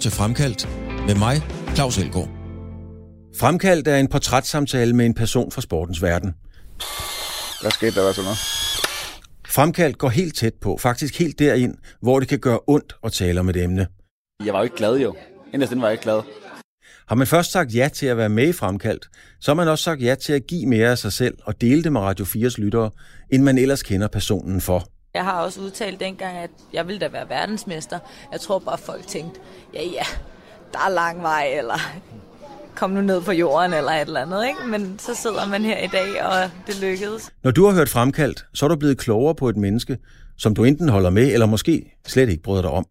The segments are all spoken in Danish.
til Fremkaldt med mig, Claus Elgaard. Fremkaldt er en portrætssamtale med en person fra sportens verden. Hvad skete der, hvad så noget? Fremkaldt går helt tæt på, faktisk helt derind, hvor det kan gøre ondt at tale om et emne. Jeg var jo ikke glad jo. Inderst var jeg ikke glad. Har man først sagt ja til at være med i Fremkaldt, så har man også sagt ja til at give mere af sig selv og dele det med Radio 4's lyttere, end man ellers kender personen for. Jeg har også udtalt dengang, at jeg ville da være verdensmester. Jeg tror bare, folk tænkte, ja ja, der er lang vej, eller kom nu ned på jorden, eller et eller andet. Ikke? Men så sidder man her i dag, og det lykkedes. Når du har hørt Fremkaldt, så er du blevet klogere på et menneske, som du enten holder med, eller måske slet ikke bryder dig om.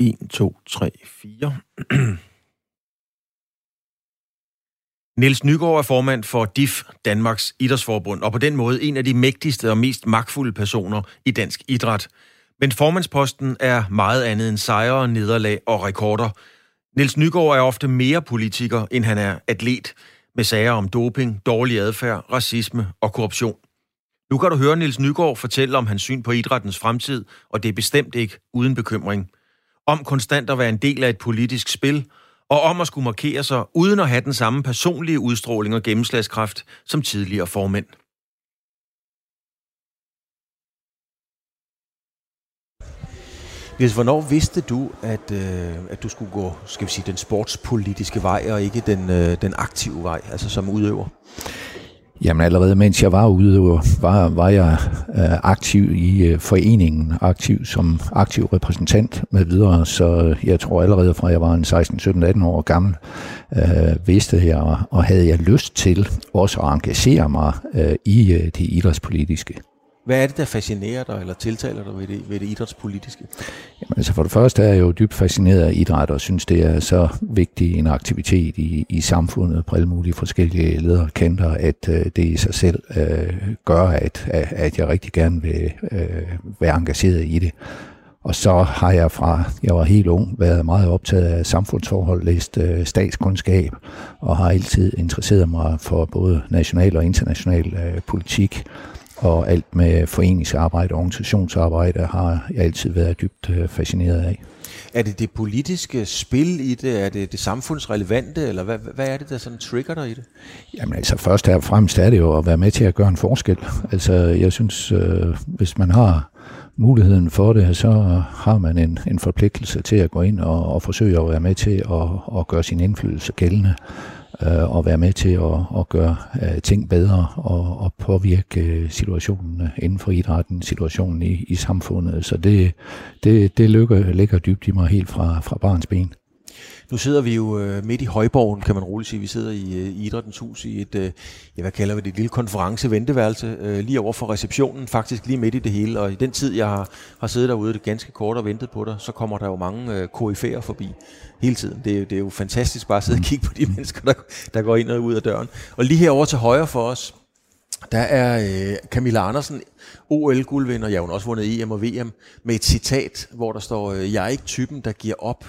En, to, tre, fire. Niels Nygaard er formand for DIF, Danmarks Idrætsforbund, og på den måde en af de mægtigste og mest magtfulde personer i dansk idræt. Men formandsposten er meget andet end sejre, nederlag og rekorder. Niels Nygaard er ofte mere politiker, end han er atlet, med sager om doping, dårlig adfærd, racisme og korruption. Nu kan du høre Niels Nygaard fortælle om hans syn på idrættens fremtid, og det er bestemt ikke uden bekymring. Om konstant at være en del af et politisk spil – og om at skulle markere sig uden at have den samme personlige udstråling og gennemslagskraft som tidligere formænd. Hvis, hvornår vidste du, at, øh, at du skulle gå skal vi sige, den sportspolitiske vej, og ikke den, øh, den aktive vej, altså som udøver? Jamen allerede mens jeg var ude, var, var jeg øh, aktiv i øh, foreningen, aktiv som aktiv repræsentant med videre, så øh, jeg tror allerede fra jeg var en 16, 17, 18 år gammel, øh, vidste jeg, og havde jeg lyst til også at engagere mig øh, i øh, det idrætspolitiske. Hvad er det, der fascinerer dig eller tiltaler dig ved det, ved det idrætspolitiske? Jamen, altså for det første er jeg jo dybt fascineret af idræt og synes, det er så vigtig en aktivitet i, i samfundet på alle mulige forskellige lederkanter, at øh, det i sig selv øh, gør, at, at jeg rigtig gerne vil øh, være engageret i det. Og så har jeg fra, jeg var helt ung, været meget optaget af samfundsforhold, læst øh, statskundskab, og har altid interesseret mig for både national og international øh, politik og alt med foreningsarbejde og organisationsarbejde har jeg altid været dybt øh, fascineret af. Er det det politiske spil i det? Er det det samfundsrelevante? Eller hvad, hvad er det, der sådan trigger dig i det? Jamen altså først og fremmest er det jo at være med til at gøre en forskel. Altså jeg synes, øh, hvis man har muligheden for det, så har man en, en forpligtelse til at gå ind og, og forsøge at være med til at, at gøre sin indflydelse gældende øh, Øh, og være med til at, at gøre øh, ting bedre og, og påvirke øh, situationen øh, inden for idrætten, situationen i, i samfundet. Så det, det, det lykker, ligger dybt i mig helt fra, fra barns ben. Nu sidder vi jo øh, midt i Højborgen, kan man roligt sige. Vi sidder i, øh, Idrættens Hus i et, øh, ja, hvad kalder vi det, et lille konference-venteværelse, øh, lige over for receptionen, faktisk lige midt i det hele. Og i den tid, jeg har, har siddet derude det ganske kort og ventet på dig, så kommer der jo mange øh, koryfærer forbi hele tiden. Det er, det er jo fantastisk bare at sidde og kigge på de mennesker, der, der går ind og ud af døren. Og lige herover til højre for os, der er øh, Camilla Andersen, OL-guldvinder, jeg har også vundet EM og VM, med et citat, hvor der står, øh, jeg er ikke typen, der giver op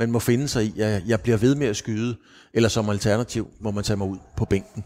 man må finde sig i, at jeg bliver ved med at skyde, eller som alternativ må man tage mig ud på bænken.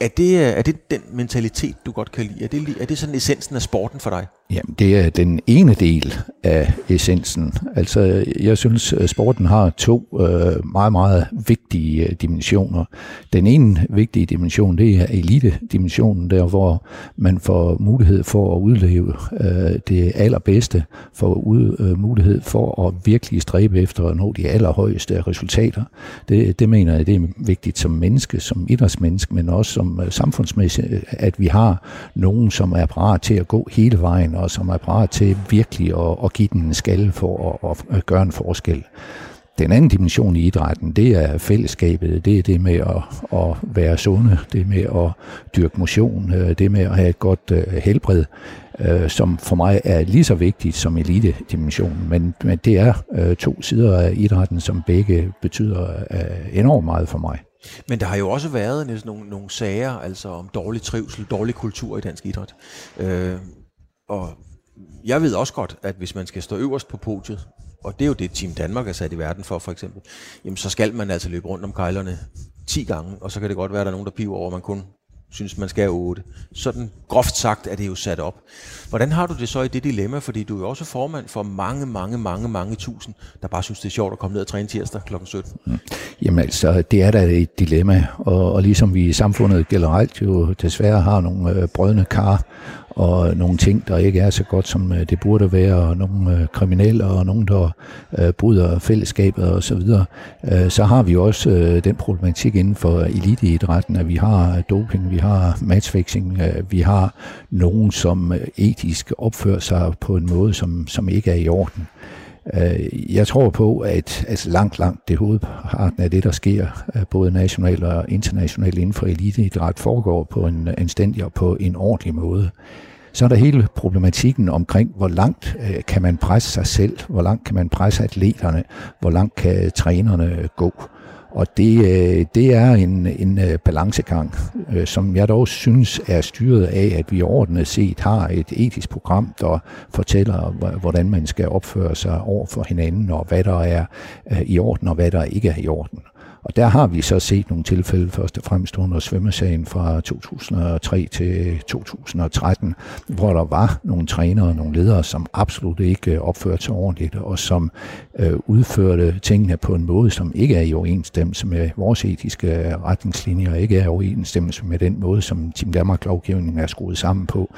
Er det, øh, er det den mentalitet, du godt kan lide? Er det, er det sådan essensen af sporten for dig? Jamen, det er den ene del af essensen. Altså, jeg synes, at sporten har to øh, meget, meget vigtige øh, dimensioner. Den ene vigtige dimension, det er elite-dimensionen, der hvor man får mulighed for at udleve øh, det allerbedste, får ud, øh, mulighed for at virkelig stræbe efter at nå de allerhøjeste resultater. Det, det mener jeg, det er vigtigt som menneske, som idrætsmenneske, men også som som øh, samfundsmæssigt, øh, at vi har nogen, som er parat til at gå hele vejen og som er parat til virkelig at, at give den en skalle for at, at gøre en forskel. Den anden dimension i idrætten, det er fællesskabet, det er det med at, at være sunde, det med at dyrke motion, øh, det med at have et godt helbred, som for mig er lige så vigtigt som elite-dimensionen. Men, men det er to sider af idrætten, som begge betyder enormt meget for mig. Men der har jo også været næsten nogle, nogle sager altså om dårlig trivsel, dårlig kultur i dansk idræt. Øh, og jeg ved også godt, at hvis man skal stå øverst på podiet, og det er jo det, Team Danmark er sat i verden for, for eksempel, jamen så skal man altså løbe rundt om kejlerne 10 gange, og så kan det godt være, at der er nogen, der piver over, at man kun synes, man skal have 8. Sådan groft sagt er det jo sat op. Hvordan har du det så i det dilemma? Fordi du er jo også formand for mange, mange, mange, mange tusind, der bare synes, det er sjovt at komme ned og træne tirsdag kl. 17. Mm. Jamen altså, det er da et dilemma, og, og ligesom vi i samfundet generelt jo desværre har nogle øh, brødne kar, og nogle ting, der ikke er så godt, som øh, det burde være, og nogle øh, kriminelle, og nogen, der øh, bryder fællesskabet osv., så, videre, så har vi også den problematik inden for eliteidrætten, at vi har doping, vi har matchfixing, vi har nogen, som etisk opfører sig på en måde, som, som ikke er i orden. Øh, jeg tror på, at altså langt, langt det hovedparten af det, der sker, øh, både nationalt og internationalt inden for eliteidræt, foregår på en anstændig og på en ordentlig måde. Så er der hele problematikken omkring, hvor langt øh, kan man presse sig selv, hvor langt kan man presse atleterne, hvor langt kan trænerne gå. Og det, øh, det er en, en øh, balancegang, øh, som jeg dog synes er styret af, at vi ordentligt set har et etisk program, der fortæller, hvordan man skal opføre sig over for hinanden, og hvad der er i orden, og hvad der ikke er i orden. Og der har vi så set nogle tilfælde, først og fremmest under svømmesagen fra 2003 til 2013, hvor der var nogle trænere og nogle ledere, som absolut ikke opførte sig ordentligt, og som øh, udførte tingene på en måde, som ikke er i overensstemmelse med vores etiske øh, retningslinjer, og ikke er i overensstemmelse med den måde, som Team Danmark-lovgivningen er skruet sammen på.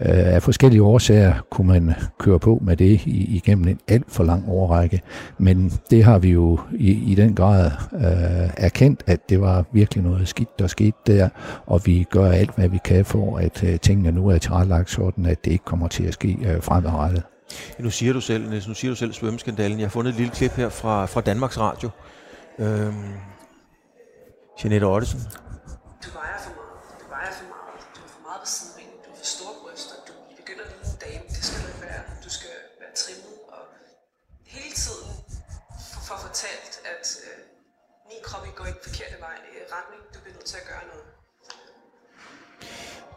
Øh, af forskellige årsager kunne man køre på med det igennem en alt for lang overrække, men det har vi jo i, i den grad øh, øh, erkendt, at det var virkelig noget skidt, der skete der, og vi gør alt, hvad vi kan for, at øh, tingene nu er tilrettelagt sådan, at det ikke kommer til at ske øh, fremadrettet. Ja, nu siger du selv, nu siger du selv svømmeskandalen. Jeg har fundet et lille klip her fra, fra Danmarks Radio. Øhm, Jeanette Ottesen. Du vejer for meget. Du vejer for meget. Du er for meget på sidevinden. Du har for store bryster. Du begynder lige en dame. Det skal du ikke være. Du skal være trimmet og hele tiden få fortalt, at øh, min krop ikke går ikke forkerte vej i retning. Du bliver nødt til at gøre noget.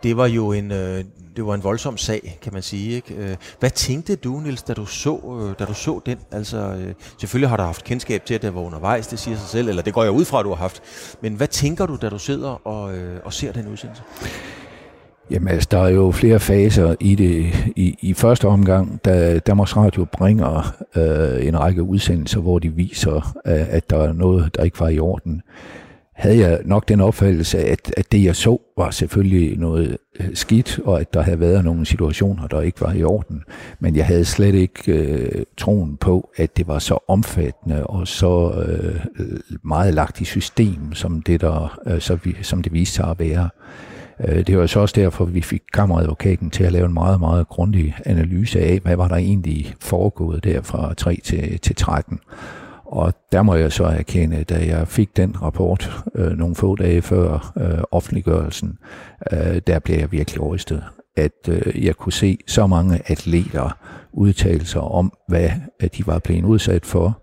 Det var jo en, øh, det var en voldsom sag, kan man sige. Ikke? Øh, hvad tænkte du, Nils, da du så, øh, da du så den? Altså, øh, selvfølgelig har du haft kendskab til, at det var undervejs, det siger sig selv, eller det går jeg ud fra, at du har haft. Men hvad tænker du, da du sidder og, øh, og ser den udsendelse? Jamen altså, der er jo flere faser i det. I, i første omgang, da Danmarks Radio bringer øh, en række udsendelser, hvor de viser, øh, at der er noget, der ikke var i orden, havde jeg nok den opfattelse, at, at det jeg så var selvfølgelig noget øh, skidt, og at der havde været nogle situationer, der ikke var i orden. Men jeg havde slet ikke øh, troen på, at det var så omfattende og så øh, meget lagt i system, som det, der, øh, så vi, som det viste sig at være. Øh, det var så også derfor, at vi fik kammeradvokaten til at lave en meget, meget grundig analyse af, hvad var der egentlig foregået der fra 3 til, til 13. Og der må jeg så erkende, da jeg fik den rapport øh, nogle få dage før øh, offentliggørelsen, øh, der blev jeg virkelig overrasket, at øh, jeg kunne se så mange atleter udtalelser om, hvad at de var blevet udsat for,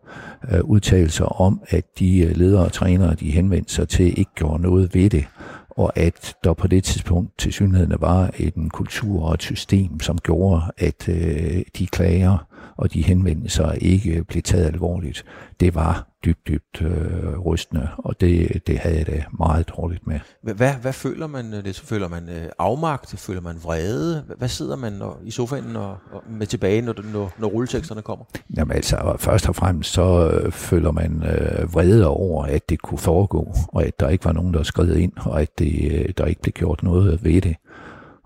øh, udtalelser om, at de øh, ledere og trænere, de henvendte sig til, ikke gjorde noget ved det og at der på det tidspunkt til synligheden var en kultur og et system, som gjorde, at øh, de klager og de henvendelser ikke blev taget alvorligt. Det var dybt, dybt øh, rystende, og det, det havde jeg det meget dårligt med. Hvad, hvad føler man? Det, så føler man øh, afmagt? Føler man vrede? Hvad sidder man når, i sofaen og, og med tilbage, når, når, når rulleteksterne kommer? Jamen altså, først og fremmest så øh, føler man øh, vrede over, at det kunne foregå, og at der ikke var nogen, der skred ind, og at det, øh, der ikke blev gjort noget ved det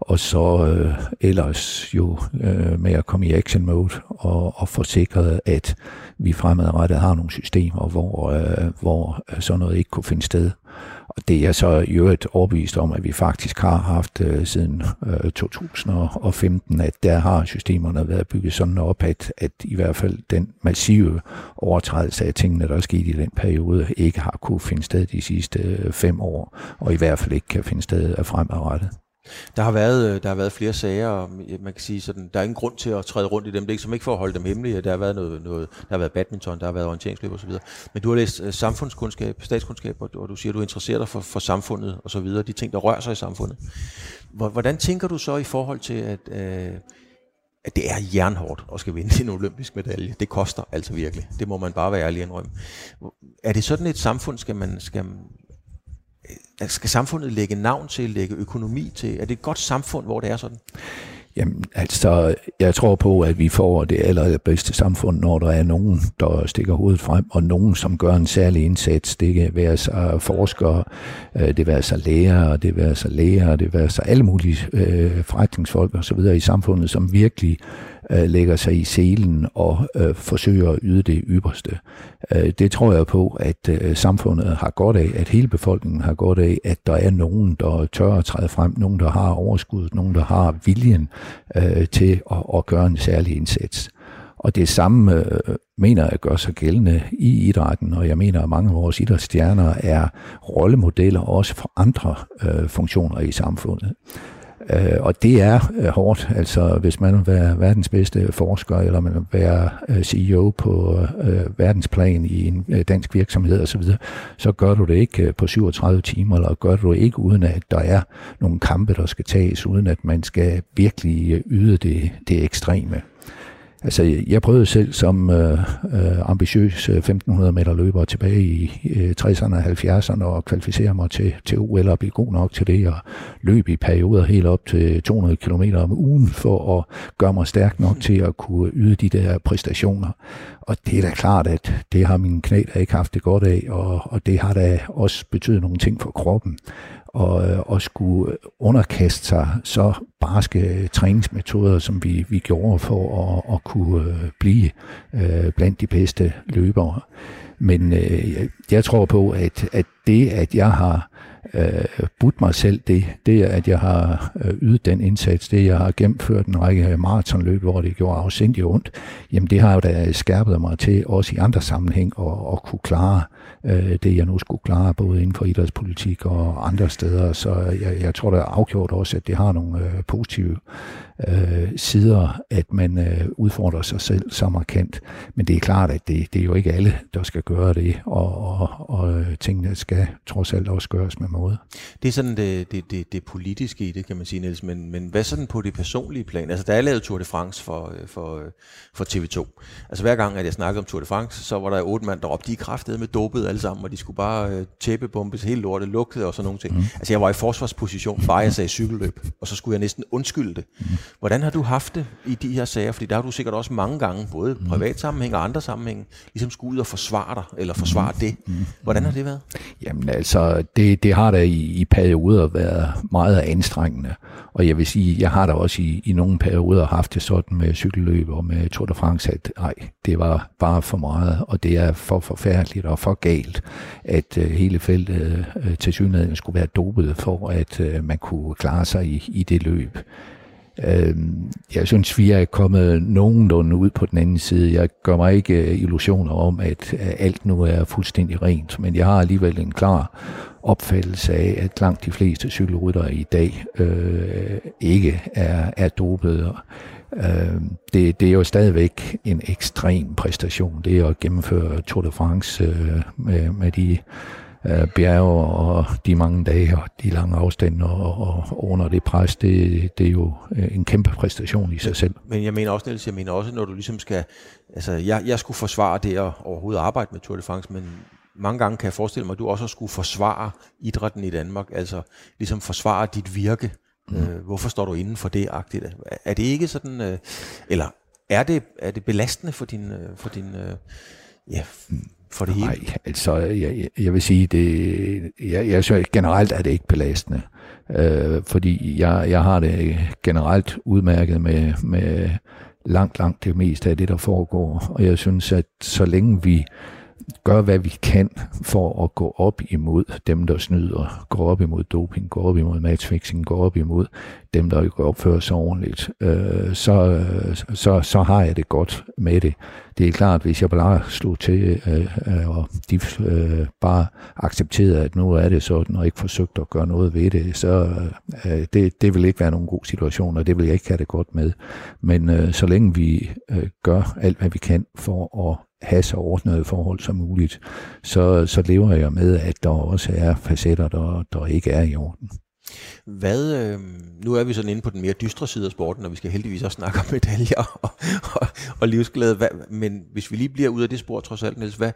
og så øh, ellers jo øh, med at komme i action mode og, og forsikre, at vi fremadrettet har nogle systemer, hvor, øh, hvor øh, sådan noget ikke kunne finde sted. Og det er jeg så i øvrigt overbevist om, at vi faktisk har haft øh, siden øh, 2015, at der har systemerne været bygget sådan op, at, at i hvert fald den massive overtrædelse af tingene, der er sket i den periode, ikke har kunne finde sted de sidste øh, fem år, og i hvert fald ikke kan finde sted fremadrettet. Der har været, øh, der har været flere sager, og man kan sige sådan, der er ingen grund til at træde rundt i dem. Det er ikke som ikke for at holde dem hemmelige. Der har været noget, noget der har været badminton, der har været orienteringsløb osv. Men du har læst øh, samfundskundskab, statskundskab, og du, og du siger, at du interesserer dig for, for samfundet og så videre, de ting, der rører sig i samfundet. Hvordan tænker du så i forhold til, at, uh, at det er jernhårdt at skal vinde en olympisk medalje? Det koster altså virkelig. Det må man bare være ærlig indrømme. Er det sådan et samfund, skal man, skal, skal samfundet lægge navn til, lægge økonomi til? Er det et godt samfund, hvor det er sådan? Jamen, altså, jeg tror på, at vi får det allerbedste samfund, når der er nogen, der stikker hovedet frem, og nogen, som gør en særlig indsats. Det kan være så forskere, øh, det være så lærere, det være så læger, det være så alle mulige øh, forretningsfolk og så videre i samfundet, som virkelig øh, lægger sig i selen og øh, forsøger at yde det ypperste. Øh, det tror jeg på, at øh, samfundet har godt af, at hele befolkningen har godt af, at der er nogen, der tør at træde frem, nogen, der har overskud, nogen, der har viljen øh, til at, at gøre en særlig indsats. Og det samme øh, mener jeg gør sig gældende i idrætten, og jeg mener, at mange af vores idrætsstjerner er rollemodeller også for andre øh, funktioner i samfundet. Øh, og det er øh, hårdt, altså hvis man vil være verdens bedste forsker, eller man vil være øh, CEO på øh, verdensplan i en øh, dansk virksomhed osv., så, så gør du det ikke øh, på 37 timer, eller gør du det ikke uden at der er nogle kampe, der skal tages, uden at man skal virkelig øh, yde det, det ekstreme. Altså, jeg prøvede selv som øh, øh ambitiøs øh, 1500 meter løber tilbage i øh, 60'erne og 70'erne og kvalificere mig til, til OL og blive god nok til det og løbe i perioder helt op til 200 km om ugen for at gøre mig stærk nok til at kunne yde de der præstationer. Og det er da klart, at det har mine knæ da ikke haft det godt af, og, og det har da også betydet nogle ting for kroppen og, øh, og skulle underkaste sig så barske træningsmetoder, som vi, vi gjorde for at, at kunne øh, blive øh, blandt de bedste løbere. Men øh, jeg tror på, at, at det, at jeg har øh, budt mig selv det, det er, at jeg har øh, ydet den indsats, det jeg har gennemført en række maratonløb, hvor det gjorde afsindig ondt, jamen det har jo da skærpet mig til, også i andre sammenhæng, at, at kunne klare øh, Øh, det, jeg nu skulle klare, både inden for idrætspolitik og andre steder. Så jeg, jeg tror da afgjort også, at det har nogle øh, positive øh, sider, at man øh, udfordrer sig selv så markant. Men det er klart, at det, det er jo ikke alle, der skal gøre det, og, og, og øh, tingene skal trods alt også gøres med måde. Det er sådan det, det, det, det politiske i det, kan man sige, Niels. Men, men hvad sådan på det personlige plan? Altså, der er lavet Tour de France for, øh, for, for TV2, altså hver gang, at jeg snakkede om Tour de France, så var der otte mand, der råbte, de er kraftede med dopet alle sammen, og de skulle bare øh, tæppebumpes helt lortet, lugtede og sådan nogle ting. Mm. Altså, jeg var i forsvarsposition, bare jeg sagde cykelløb, og så skulle jeg næsten undskylde det. Mm. Hvordan har du haft det i de her sager? Fordi der har du sikkert også mange gange, både mm. privat sammenhæng og andre sammenhæng, ligesom skulle ud og forsvare dig, eller forsvare mm. det. Mm. Hvordan har det været? Jamen altså, det, det har da i, i perioder været meget anstrengende. Og jeg vil sige, jeg har da også i, i nogle perioder haft det sådan med cykelløb og med Tour de France, at nej, det var bare for meget, og det er for forfærdeligt og for galt, at øh, hele feltet øh, til synligheden skulle være dopet for, at øh, man kunne klare sig i, i det løb. Øh, jeg synes, vi er kommet nogenlunde ud på den anden side. Jeg gør mig ikke øh, illusioner om, at øh, alt nu er fuldstændig rent, men jeg har alligevel en klar opfattelse af, at langt de fleste cykelryttere i dag øh, ikke er, er dopede. Øh, det, det er jo stadigvæk en ekstrem præstation, det at gennemføre Tour de France øh, med, med de øh, bjerge og de mange dage og de lange afstande og, og under det pres, det, det er jo øh, en kæmpe præstation i sig selv. Men jeg mener også, Niels, jeg mener også, når du ligesom skal, altså jeg, jeg skulle forsvare det at overhovedet arbejde med Tour de France, men mange gange kan jeg forestille mig, at du også skulle forsvare idrætten i Danmark, altså ligesom forsvare dit virke. Mm. Øh, hvorfor står du inden for det agtigt? Er det ikke sådan, øh, eller er det, er det belastende for din, øh, for din øh, ja, for det hele? Nej, altså jeg, jeg vil sige, det, jeg, jeg synes generelt er det ikke belastende. Øh, fordi jeg, jeg har det generelt udmærket med, med langt, langt det meste af det, der foregår. Og jeg synes, at så længe vi gør, hvad vi kan for at gå op imod dem, der snyder, gå op imod doping, gå op imod matchfixing, gå op imod dem, der ikke opfører sig ordentligt, øh, så, øh, så, så har jeg det godt med det. Det er klart, hvis jeg bare slog til, øh, øh, og de øh, bare accepterede, at nu er det sådan, og ikke forsøgte at gøre noget ved det, så øh, det, det vil ikke være nogen god situation, og det vil jeg ikke have det godt med. Men øh, så længe vi øh, gør alt, hvad vi kan for at have så ordnede forhold som muligt, så, så lever jeg med, at der også er facetter, der, der ikke er i orden. Hvad, øh, nu er vi sådan inde på den mere dystre side af sporten, og vi skal heldigvis også snakke om medaljer og, og, og livsglæde. Hvad, men hvis vi lige bliver ud af det spor trods alt, Niels, hvad,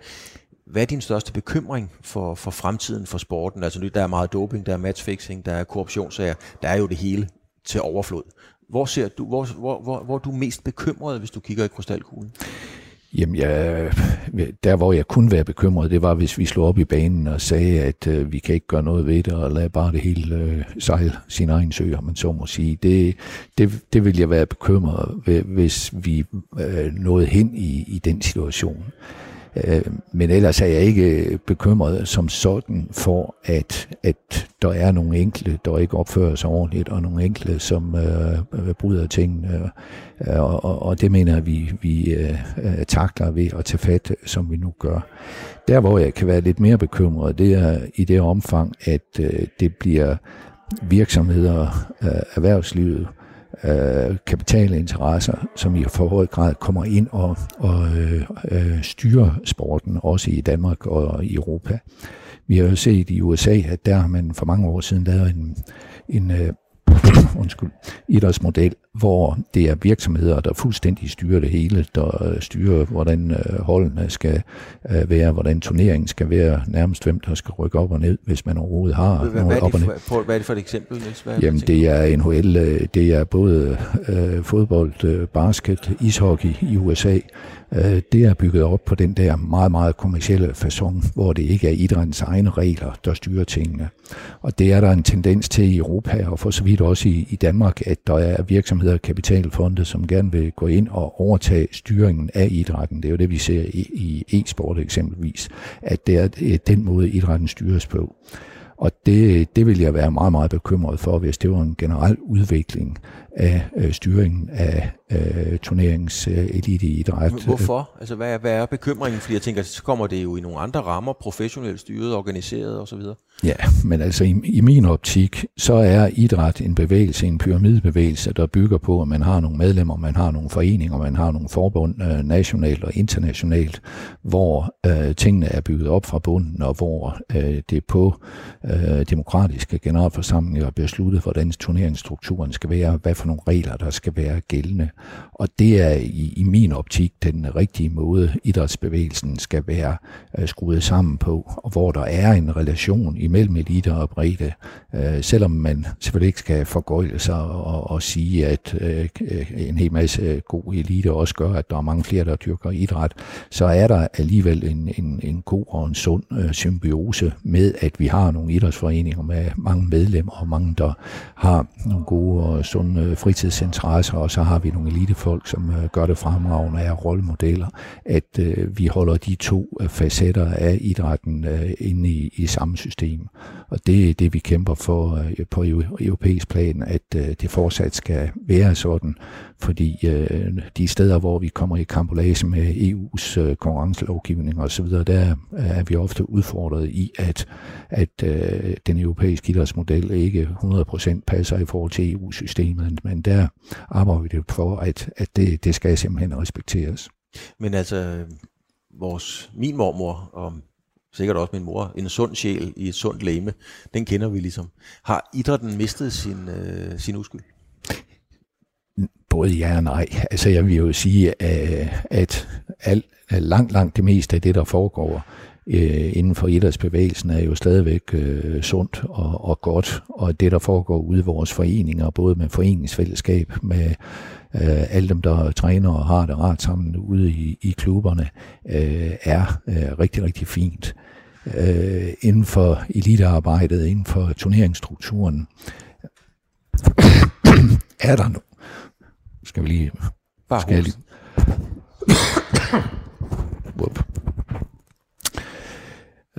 hvad er din største bekymring for, for fremtiden for sporten? Altså nu, der er meget doping, der er matchfixing, der er korruptionssager, der er jo det hele til overflod. Hvor ser du, hvor, hvor, hvor, hvor er du mest bekymret, hvis du kigger i krystalkuglen? Jamen, jeg, der hvor jeg kunne være bekymret, det var, hvis vi slog op i banen og sagde, at øh, vi kan ikke gøre noget ved det, og lade bare det hele øh, sejle sin egen sø, om man så må sige. Det, det, det ville jeg være bekymret hvis vi øh, nåede hen i, i den situation. Øh, men ellers er jeg ikke øh, bekymret som sådan for, at, at der er nogle enkle, der ikke opfører sig ordentligt, og nogle enkle, som øh, bryder tingene. Øh, og, og det mener jeg, vi, vi øh, øh, takler ved at tage fat, som vi nu gør. Der, hvor jeg kan være lidt mere bekymret, det er i det omfang, at øh, det bliver virksomheder, øh, erhvervslivet, øh, kapitalinteresser, som i for høj grad kommer ind og, og øh, øh, styrer sporten, også i Danmark og i Europa. Vi har jo set i USA, at der har man for mange år siden lavet en, en øh, undskyld, idrætsmodel, hvor det er virksomheder, der fuldstændig styrer det hele, der øh, styrer, hvordan øh, holdene skal øh, være, hvordan turneringen skal være, nærmest hvem der skal rykke op og ned, hvis man overhovedet har hvad, noget op og ned. For, hvad er det for et eksempel, Niels? Hvad Jamen, det er NHL, det er både øh, fodbold, øh, basket, ishockey i USA. Øh, det er bygget op på den der meget, meget kommercielle façon, hvor det ikke er idrættens egne regler, der styrer tingene. Og det er der en tendens til i Europa, og for så vidt også i, i Danmark, at der er virksomheder og kapitalfonde, som gerne vil gå ind og overtage styringen af idrætten. Det er jo det, vi ser i, i e-sport eksempelvis, at det er øh, den måde, idrætten styres på. Og det, det vil jeg være meget, meget bekymret for, hvis det var en generel udvikling af øh, styringen af øh, turneringens øh, eliteidræt. Hvorfor? Altså, hvad er, hvad er bekymringen? Fordi jeg tænker, så kommer det jo i nogle andre rammer, professionelt styret, organiseret osv. Ja, men altså i, i min optik, så er idræt en bevægelse, en pyramidebevægelse, der bygger på, at man har nogle medlemmer, man har nogle foreninger, man har nogle forbund øh, nationalt og internationalt, hvor øh, tingene er bygget op fra bunden, og hvor øh, det på øh, demokratiske generalforsamlinger besluttet, hvordan turneringsstrukturen skal være, hvad for nogle regler, der skal være gældende. Og det er i, i min optik den rigtige måde, idrætsbevægelsen skal være øh, skruet sammen på, og hvor der er en relation imellem elite og bredde, øh, selvom man selvfølgelig ikke skal forgøjle sig og, og sige, at øh, en hel masse øh, god elite også gør, at der er mange flere, der dyrker idræt, så er der alligevel en, en, en god og en sund øh, symbiose med, at vi har nogle idrætsforeninger med mange medlemmer og mange, der har nogle gode og sunde Øh, fritidsinteresser, og så har vi nogle elitefolk, som øh, gør det fremragende af rollemodeller, at øh, vi holder de to øh, facetter af idrætten øh, inde i, i samme system. Og det er det, vi kæmper for øh, på europæisk plan, at øh, det fortsat skal være sådan, fordi øh, de steder, hvor vi kommer i kampolage med EU's øh, konkurrencelovgivning osv., der er vi ofte udfordret i, at, at øh, den europæiske idrætsmodel ikke 100% passer i forhold til EU-systemet, men der arbejder vi for, at, at det, det skal simpelthen respekteres. Men altså, vores, min mormor og sikkert også min mor, en sund sjæl i et sundt læme, den kender vi ligesom. Har idrætten mistet sin, øh, sin uskyld? Både ja og nej. Altså jeg vil jo sige, øh, at alt, øh, langt, langt det meste af det, der foregår øh, inden for idrætsbevægelsen, er jo stadigvæk øh, sundt og, og godt. Og det, der foregår ude i vores foreninger, både med foreningsfællesskab, med øh, alle dem, der træner og har det rart sammen ude i, i klubberne, øh, er øh, rigtig, rigtig fint. Øh, inden for elitearbejdet, inden for turneringsstrukturen, er der nu. Skal vi lige... Bare skal lige...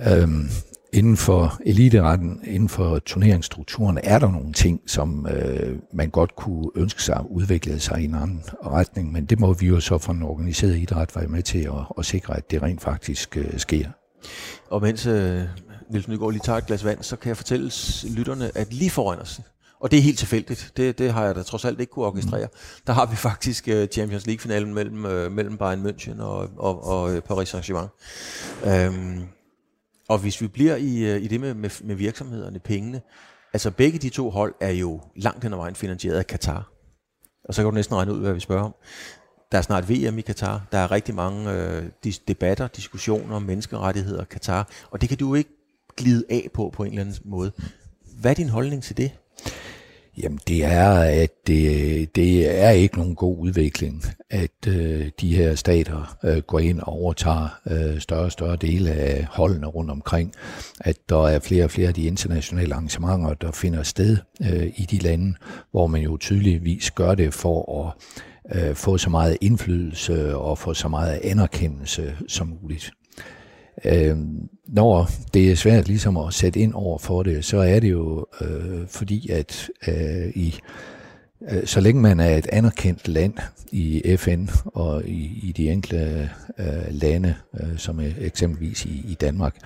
øhm, inden for eliteretten, inden for turneringsstrukturen, er der nogle ting, som øh, man godt kunne ønske sig udvikle sig i en anden retning, men det må vi jo så fra en organiseret idræt være med til at, at sikre, at det rent faktisk øh, sker. Og mens øh, Niels Nygaard lige tager et glas vand, så kan jeg fortælle lytterne, at lige foran os, og det er helt tilfældigt. Det, det har jeg da trods alt ikke kunne orkestrere. Mm. Der har vi faktisk uh, Champions League-finalen mellem, uh, mellem Bayern München og, og, og uh, Paris Saint-Germain. Um, og hvis vi bliver i, uh, i det med, med, med virksomhederne, pengene, altså begge de to hold er jo langt hen ad vejen finansieret af Katar. Og så kan du næsten regne ud, hvad vi spørger om. der er snart VM i Katar. Der er rigtig mange øh, dis- debatter, diskussioner om menneskerettigheder i Katar. Og det kan du ikke glide af på på en eller anden måde. Hvad er din holdning til det? Jamen det er, at det, det er ikke nogen god udvikling, at øh, de her stater øh, går ind og overtager øh, større og større dele af holdene rundt omkring. At der er flere og flere af de internationale arrangementer, der finder sted øh, i de lande, hvor man jo tydeligvis gør det for at øh, få så meget indflydelse og få så meget anerkendelse som muligt. Øh, når det er svært ligesom at sætte ind over for det, så er det jo øh, fordi, at øh, i øh, så længe man er et anerkendt land i FN og i, i de enkelte øh, lande, øh, som er eksempelvis i, i Danmark,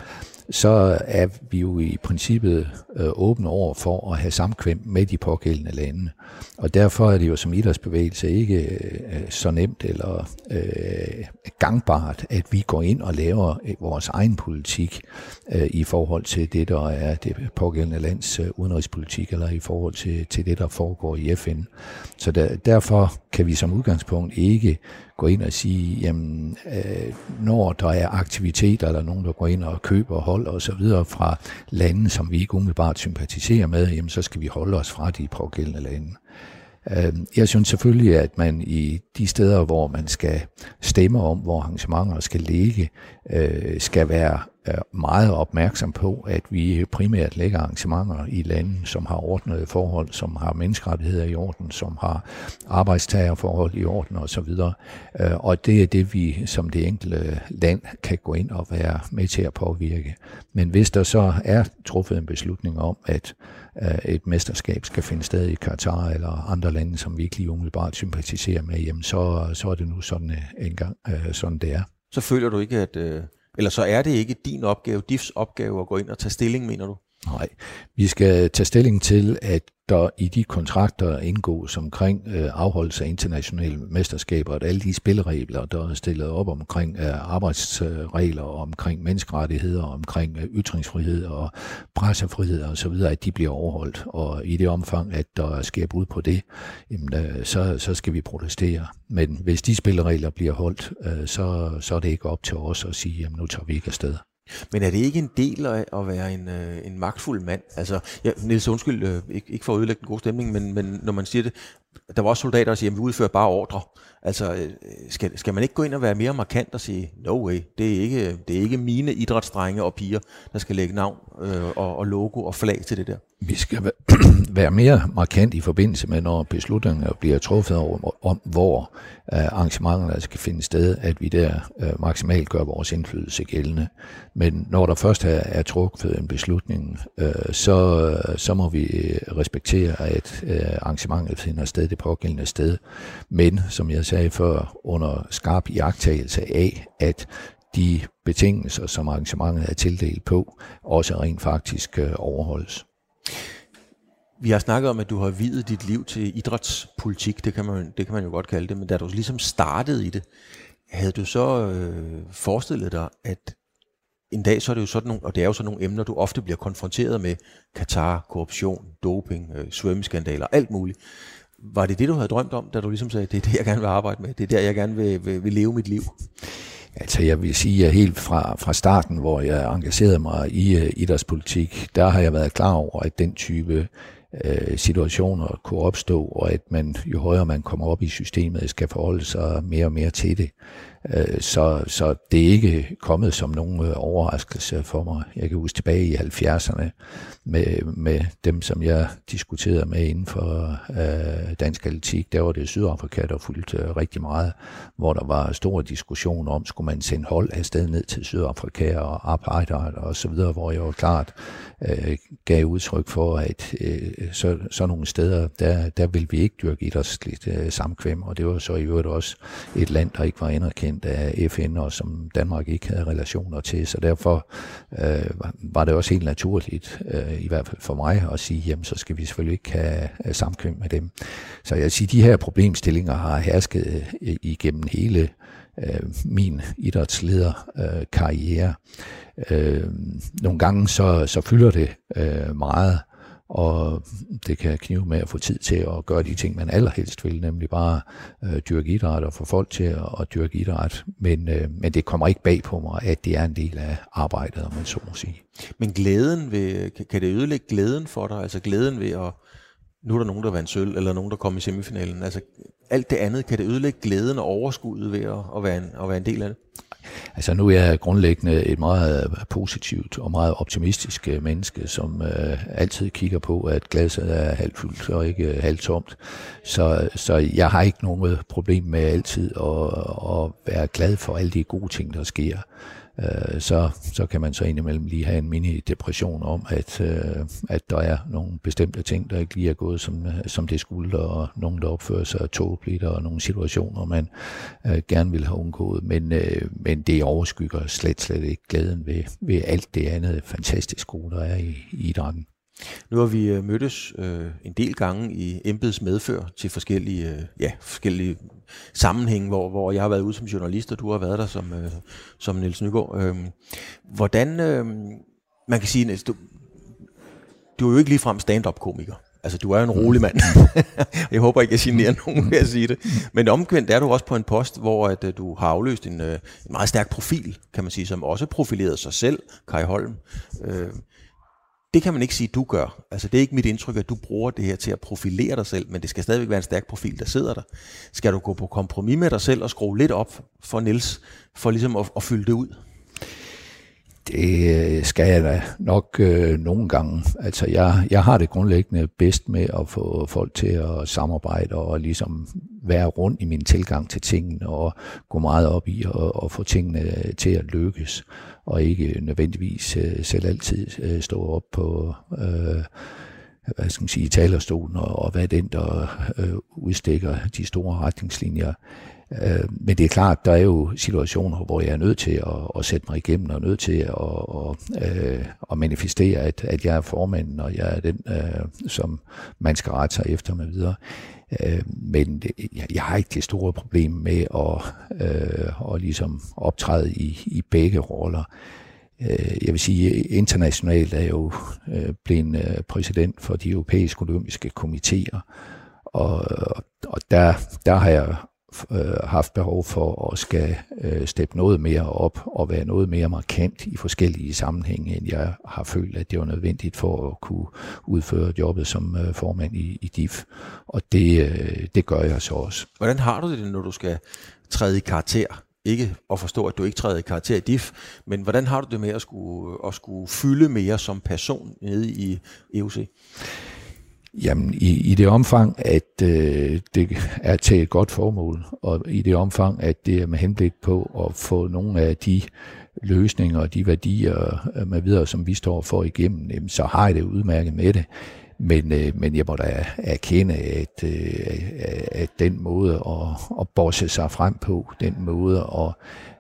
så er vi jo i princippet øh, åbne over for at have samkvem med de pågældende lande. Og derfor er det jo som idrætsbevægelse ikke øh, så nemt eller øh, gangbart, at vi går ind og laver øh, vores egen politik øh, i forhold til det, der er det pågældende lands øh, udenrigspolitik, eller i forhold til, til det, der foregår i FN. Så der, derfor kan vi som udgangspunkt ikke gå ind og sige, jamen, øh, når der er aktiviteter, eller nogen, der går ind og køber hold og så videre fra lande, som vi ikke umiddelbart sympatiserer med, jamen, så skal vi holde os fra de pågældende lande. Øh, jeg synes selvfølgelig, at man i de steder, hvor man skal stemme om, hvor arrangementer skal ligge, øh, skal være meget opmærksom på, at vi primært lægger arrangementer i lande, som har ordnede forhold, som har menneskerettigheder i orden, som har arbejdstagerforhold i orden osv. Øh, og det er det, vi som det enkelte land kan gå ind og være med til at påvirke. Men hvis der så er truffet en beslutning om, at øh, et mesterskab skal finde sted i Katar eller andre lande, som vi ikke lige umiddelbart sympatiserer med, jamen så, så er det nu sådan øh, en gang, sådan det er. Så føler du ikke, at eller så er det ikke din opgave, DIFs opgave at gå ind og tage stilling, mener du? Nej, vi skal tage stilling til, at der i de kontrakter indgås omkring øh, afholdelse af internationale mesterskaber, at alle de spilleregler, der er stillet op omkring øh, arbejdsregler, omkring menneskerettigheder, omkring øh, ytringsfrihed og pressefrihed osv., at de bliver overholdt. Og i det omfang, at der sker brud på det, jamen, øh, så, så skal vi protestere. Men hvis de spilleregler bliver holdt, øh, så, så er det ikke op til os at sige, jamen nu tager vi ikke afsted. Men er det ikke en del af at være en, øh, en magtfuld mand? Altså, ja, Niels, undskyld, øh, ikke, ikke for at ødelægge den gode stemning, men, men når man siger det, der var også soldater, der siger, at vi udfører bare ordre. Altså, øh, skal, skal man ikke gå ind og være mere markant og sige, no way, det er ikke, det er ikke mine idrætsdrenge og piger, der skal lægge navn øh, og, og logo og flag til det der? Vi skal være mere markant i forbindelse med, når beslutninger bliver truffet om, om hvor øh, arrangementerne altså, skal finde sted, at vi der øh, maksimalt gør vores indflydelse gældende. Men når der først er, er truffet en beslutning, øh, så, så må vi øh, respektere, at øh, arrangementet finder sted det pågældende sted. Men, som jeg sagde før, under skarp iagtagelse af, at de betingelser, som arrangementet er tildelt på, også rent faktisk øh, overholdes. Vi har snakket om, at du har videt dit liv til idrætspolitik, det kan man, det kan man jo godt kalde det, men da du ligesom startede i det, havde du så øh, forestillet dig, at en dag så er det jo sådan nogle, og det er jo sådan nogle emner, du ofte bliver konfronteret med, Katar, korruption, doping, øh, svømmeskandaler, alt muligt. Var det det, du havde drømt om, da du ligesom sagde, det er det, jeg gerne vil arbejde med, det er der, jeg gerne vil, vil, vil leve mit liv? Altså jeg vil sige, at helt fra, fra starten, hvor jeg engagerede mig i uh, idrætspolitik, der har jeg været klar over, at den type uh, situationer kunne opstå, og at man jo højere man kommer op i systemet, skal forholde sig mere og mere til det. Øh, så, så det er ikke kommet som nogen øh, overraskelse for mig. Jeg kan huske tilbage i 70'erne med, med dem, som jeg diskuterede med inden for øh, dansk atletik. Der var det Sydafrika, der fulgte øh, rigtig meget, hvor der var stor diskussion om, skulle man sende hold afsted ned til Sydafrika og arbejde og så videre, hvor jeg jo klart øh, gav udtryk for, at øh, så, så nogle steder, der, der vil vi ikke dyrke idrætsligt øh, samkvem, og det var så i øvrigt også et land, der ikke var anerkendt anerkendt af FN, og som Danmark ikke havde relationer til. Så derfor øh, var det også helt naturligt, øh, i hvert fald for mig, at sige, jamen så skal vi selvfølgelig ikke have samkvem med dem. Så jeg siger, de her problemstillinger har hersket øh, igennem hele øh, min idrætslederkarriere. Øh, nogle gange så, så fylder det øh, meget, og det kan knive med at få tid til at gøre de ting, man allerhelst vil, nemlig bare øh, dyrke idræt og få folk til at, at dyrke idræt. Men, øh, men det kommer ikke bag på mig, at det er en del af arbejdet, om man så må sige. Men glæden ved, kan det ødelægge glæden for dig? Altså glæden ved at, nu er der nogen, der vandt sølv, eller nogen, der kom i semifinalen. Altså alt det andet, kan det ødelægge glæden og overskuddet ved at, at, være, en, at være en del af det? Altså nu er jeg grundlæggende et meget positivt og meget optimistisk øh, menneske, som øh, altid kigger på, at glasset er halvt fyldt og ikke øh, halvt tomt. Så, så jeg har ikke nogen problem med altid at, at være glad for alle de gode ting, der sker øh, så, så kan man så indimellem lige have en mini-depression om, at, øh, at der er nogle bestemte ting, der ikke lige er gået, som, som det skulle, og nogen, der opfører sig tåbeligt, og nogle situationer, man øh, gerne vil have undgået. Men, øh, men det overskygger slet, slet ikke glæden ved, ved alt det andet fantastisk gode, der er i, i idrætten. Nu har vi øh, mødtes øh, en del gange i embeds medfør til forskellige, øh, ja, forskellige sammenhæng, hvor, hvor jeg har været ude som journalist, og du har været der som, øh, som Niels Nygaard. Øh, hvordan, øh, man kan sige, Niels, du, du er jo ikke ligefrem stand-up-komiker. Altså, du er jo en rolig mand. jeg håber ikke, jeg generer nogen ved at sige det. Men omvendt er du også på en post, hvor at, øh, du har afløst en, øh, en meget stærk profil, kan man sige, som også profilerede sig selv, Kai Holm. Øh, det kan man ikke sige, du gør. Altså, det er ikke mit indtryk, at du bruger det her til at profilere dig selv, men det skal stadigvæk være en stærk profil, der sidder der. Skal du gå på kompromis med dig selv og skrue lidt op for Nils, for ligesom at, at fylde det ud? Det øh, skal jeg da nok øh, nogle gange. Altså, jeg, jeg har det grundlæggende bedst med at få folk til at samarbejde og ligesom være rundt i min tilgang til tingene og gå meget op i at, at få tingene til at lykkes og ikke nødvendigvis øh, selv altid øh, stå op på øh, hvad skal man sige, talerstolen og, og være den, der øh, udstikker de store retningslinjer. Øh, men det er klart, der er jo situationer, hvor jeg er nødt til at, at sætte mig igennem, og nødt til at, og, øh, at manifestere, at, at jeg er formanden, og jeg er den, øh, som man skal rette sig efter med videre. Øh, men jeg, jeg har ikke det store problem med at, øh, at ligesom optræde i, i begge roller. Øh, jeg vil sige, internationalt er jeg jo øh, blevet øh, præsident for de europæiske olympiske komiteer, og, og der, der har jeg øh, haft behov for at skal øh, steppe noget mere op og være noget mere markant i forskellige sammenhænge, end jeg har følt, at det var nødvendigt for at kunne udføre jobbet som øh, formand i, i DIF. Og det, øh, det gør jeg så også. Hvordan har du det, når du skal træde i karakter? Ikke at forstå, at du ikke træder i karakter i DIF, men hvordan har du det med at skulle, at skulle fylde mere som person nede i EUC? Jamen, i, i det omfang, at øh, det er til et godt formål, og i det omfang, at det er med henblik på at få nogle af de løsninger og de værdier øh, med videre, som vi står for igennem, jamen, så har jeg det udmærket med det. Men, øh, men jeg må da erkende, at, øh, at den måde at, at bosse sig frem på, den måde at,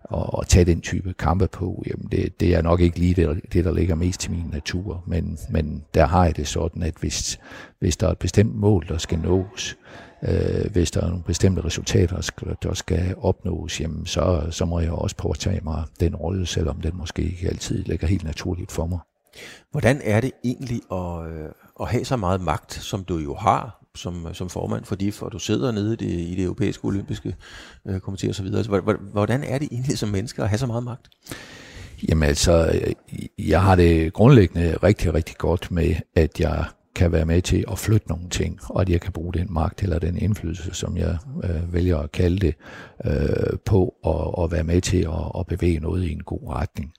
og at tage den type kampe på, jamen det, det er nok ikke lige det, det, der ligger mest til min natur. Men, men der har jeg det sådan, at hvis, hvis der er et bestemt mål, der skal nås, øh, hvis der er nogle bestemte resultater, der skal, der skal opnås, jamen så, så må jeg også påtage mig den rolle, selvom den måske ikke altid ligger helt naturligt for mig. Hvordan er det egentlig at, øh, at have så meget magt, som du jo har som, øh, som formand for DIF, og du sidder nede i det, i det europæiske olympiske øh, komité osv. Altså, hvordan er det egentlig som menneske at have så meget magt? Jamen altså, øh, jeg har det grundlæggende rigtig, rigtig godt med, at jeg kan være med til at flytte nogle ting, og at jeg kan bruge den magt eller den indflydelse, som jeg øh, vælger at kalde det, øh, på at, at være med til at, at bevæge noget i en god retning.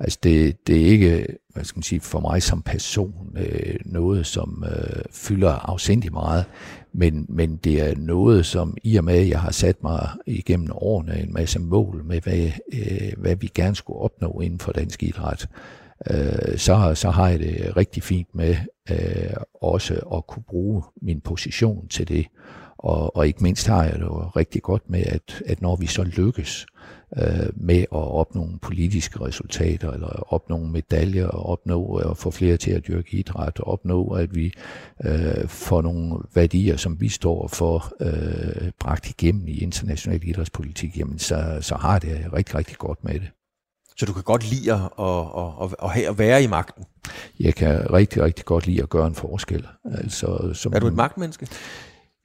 Altså det, det er ikke, hvad skal man sige, for mig som person øh, noget, som øh, fylder afsindig meget, men, men det er noget, som i og med, at jeg har sat mig igennem årene en masse mål med, hvad, øh, hvad vi gerne skulle opnå inden for dansk idræt, øh, så, så har jeg det rigtig fint med øh, også at kunne bruge min position til det. Og, og ikke mindst har jeg det jo rigtig godt med, at, at når vi så lykkes, øh, med at opnå nogle politiske resultater, eller opnå nogle medaljer, og opnå at få flere til at dyrke idræt, og opnå, at vi øh, får nogle værdier, som vi står for, øh, bragt igennem i international idrætspolitik, jamen så, så har det rigtig, rigtig godt med det. Så du kan godt lide at, at, at, at, at være i magten? Jeg kan rigtig, rigtig godt lide at gøre en forskel. Altså, som, er du et magtmenneske?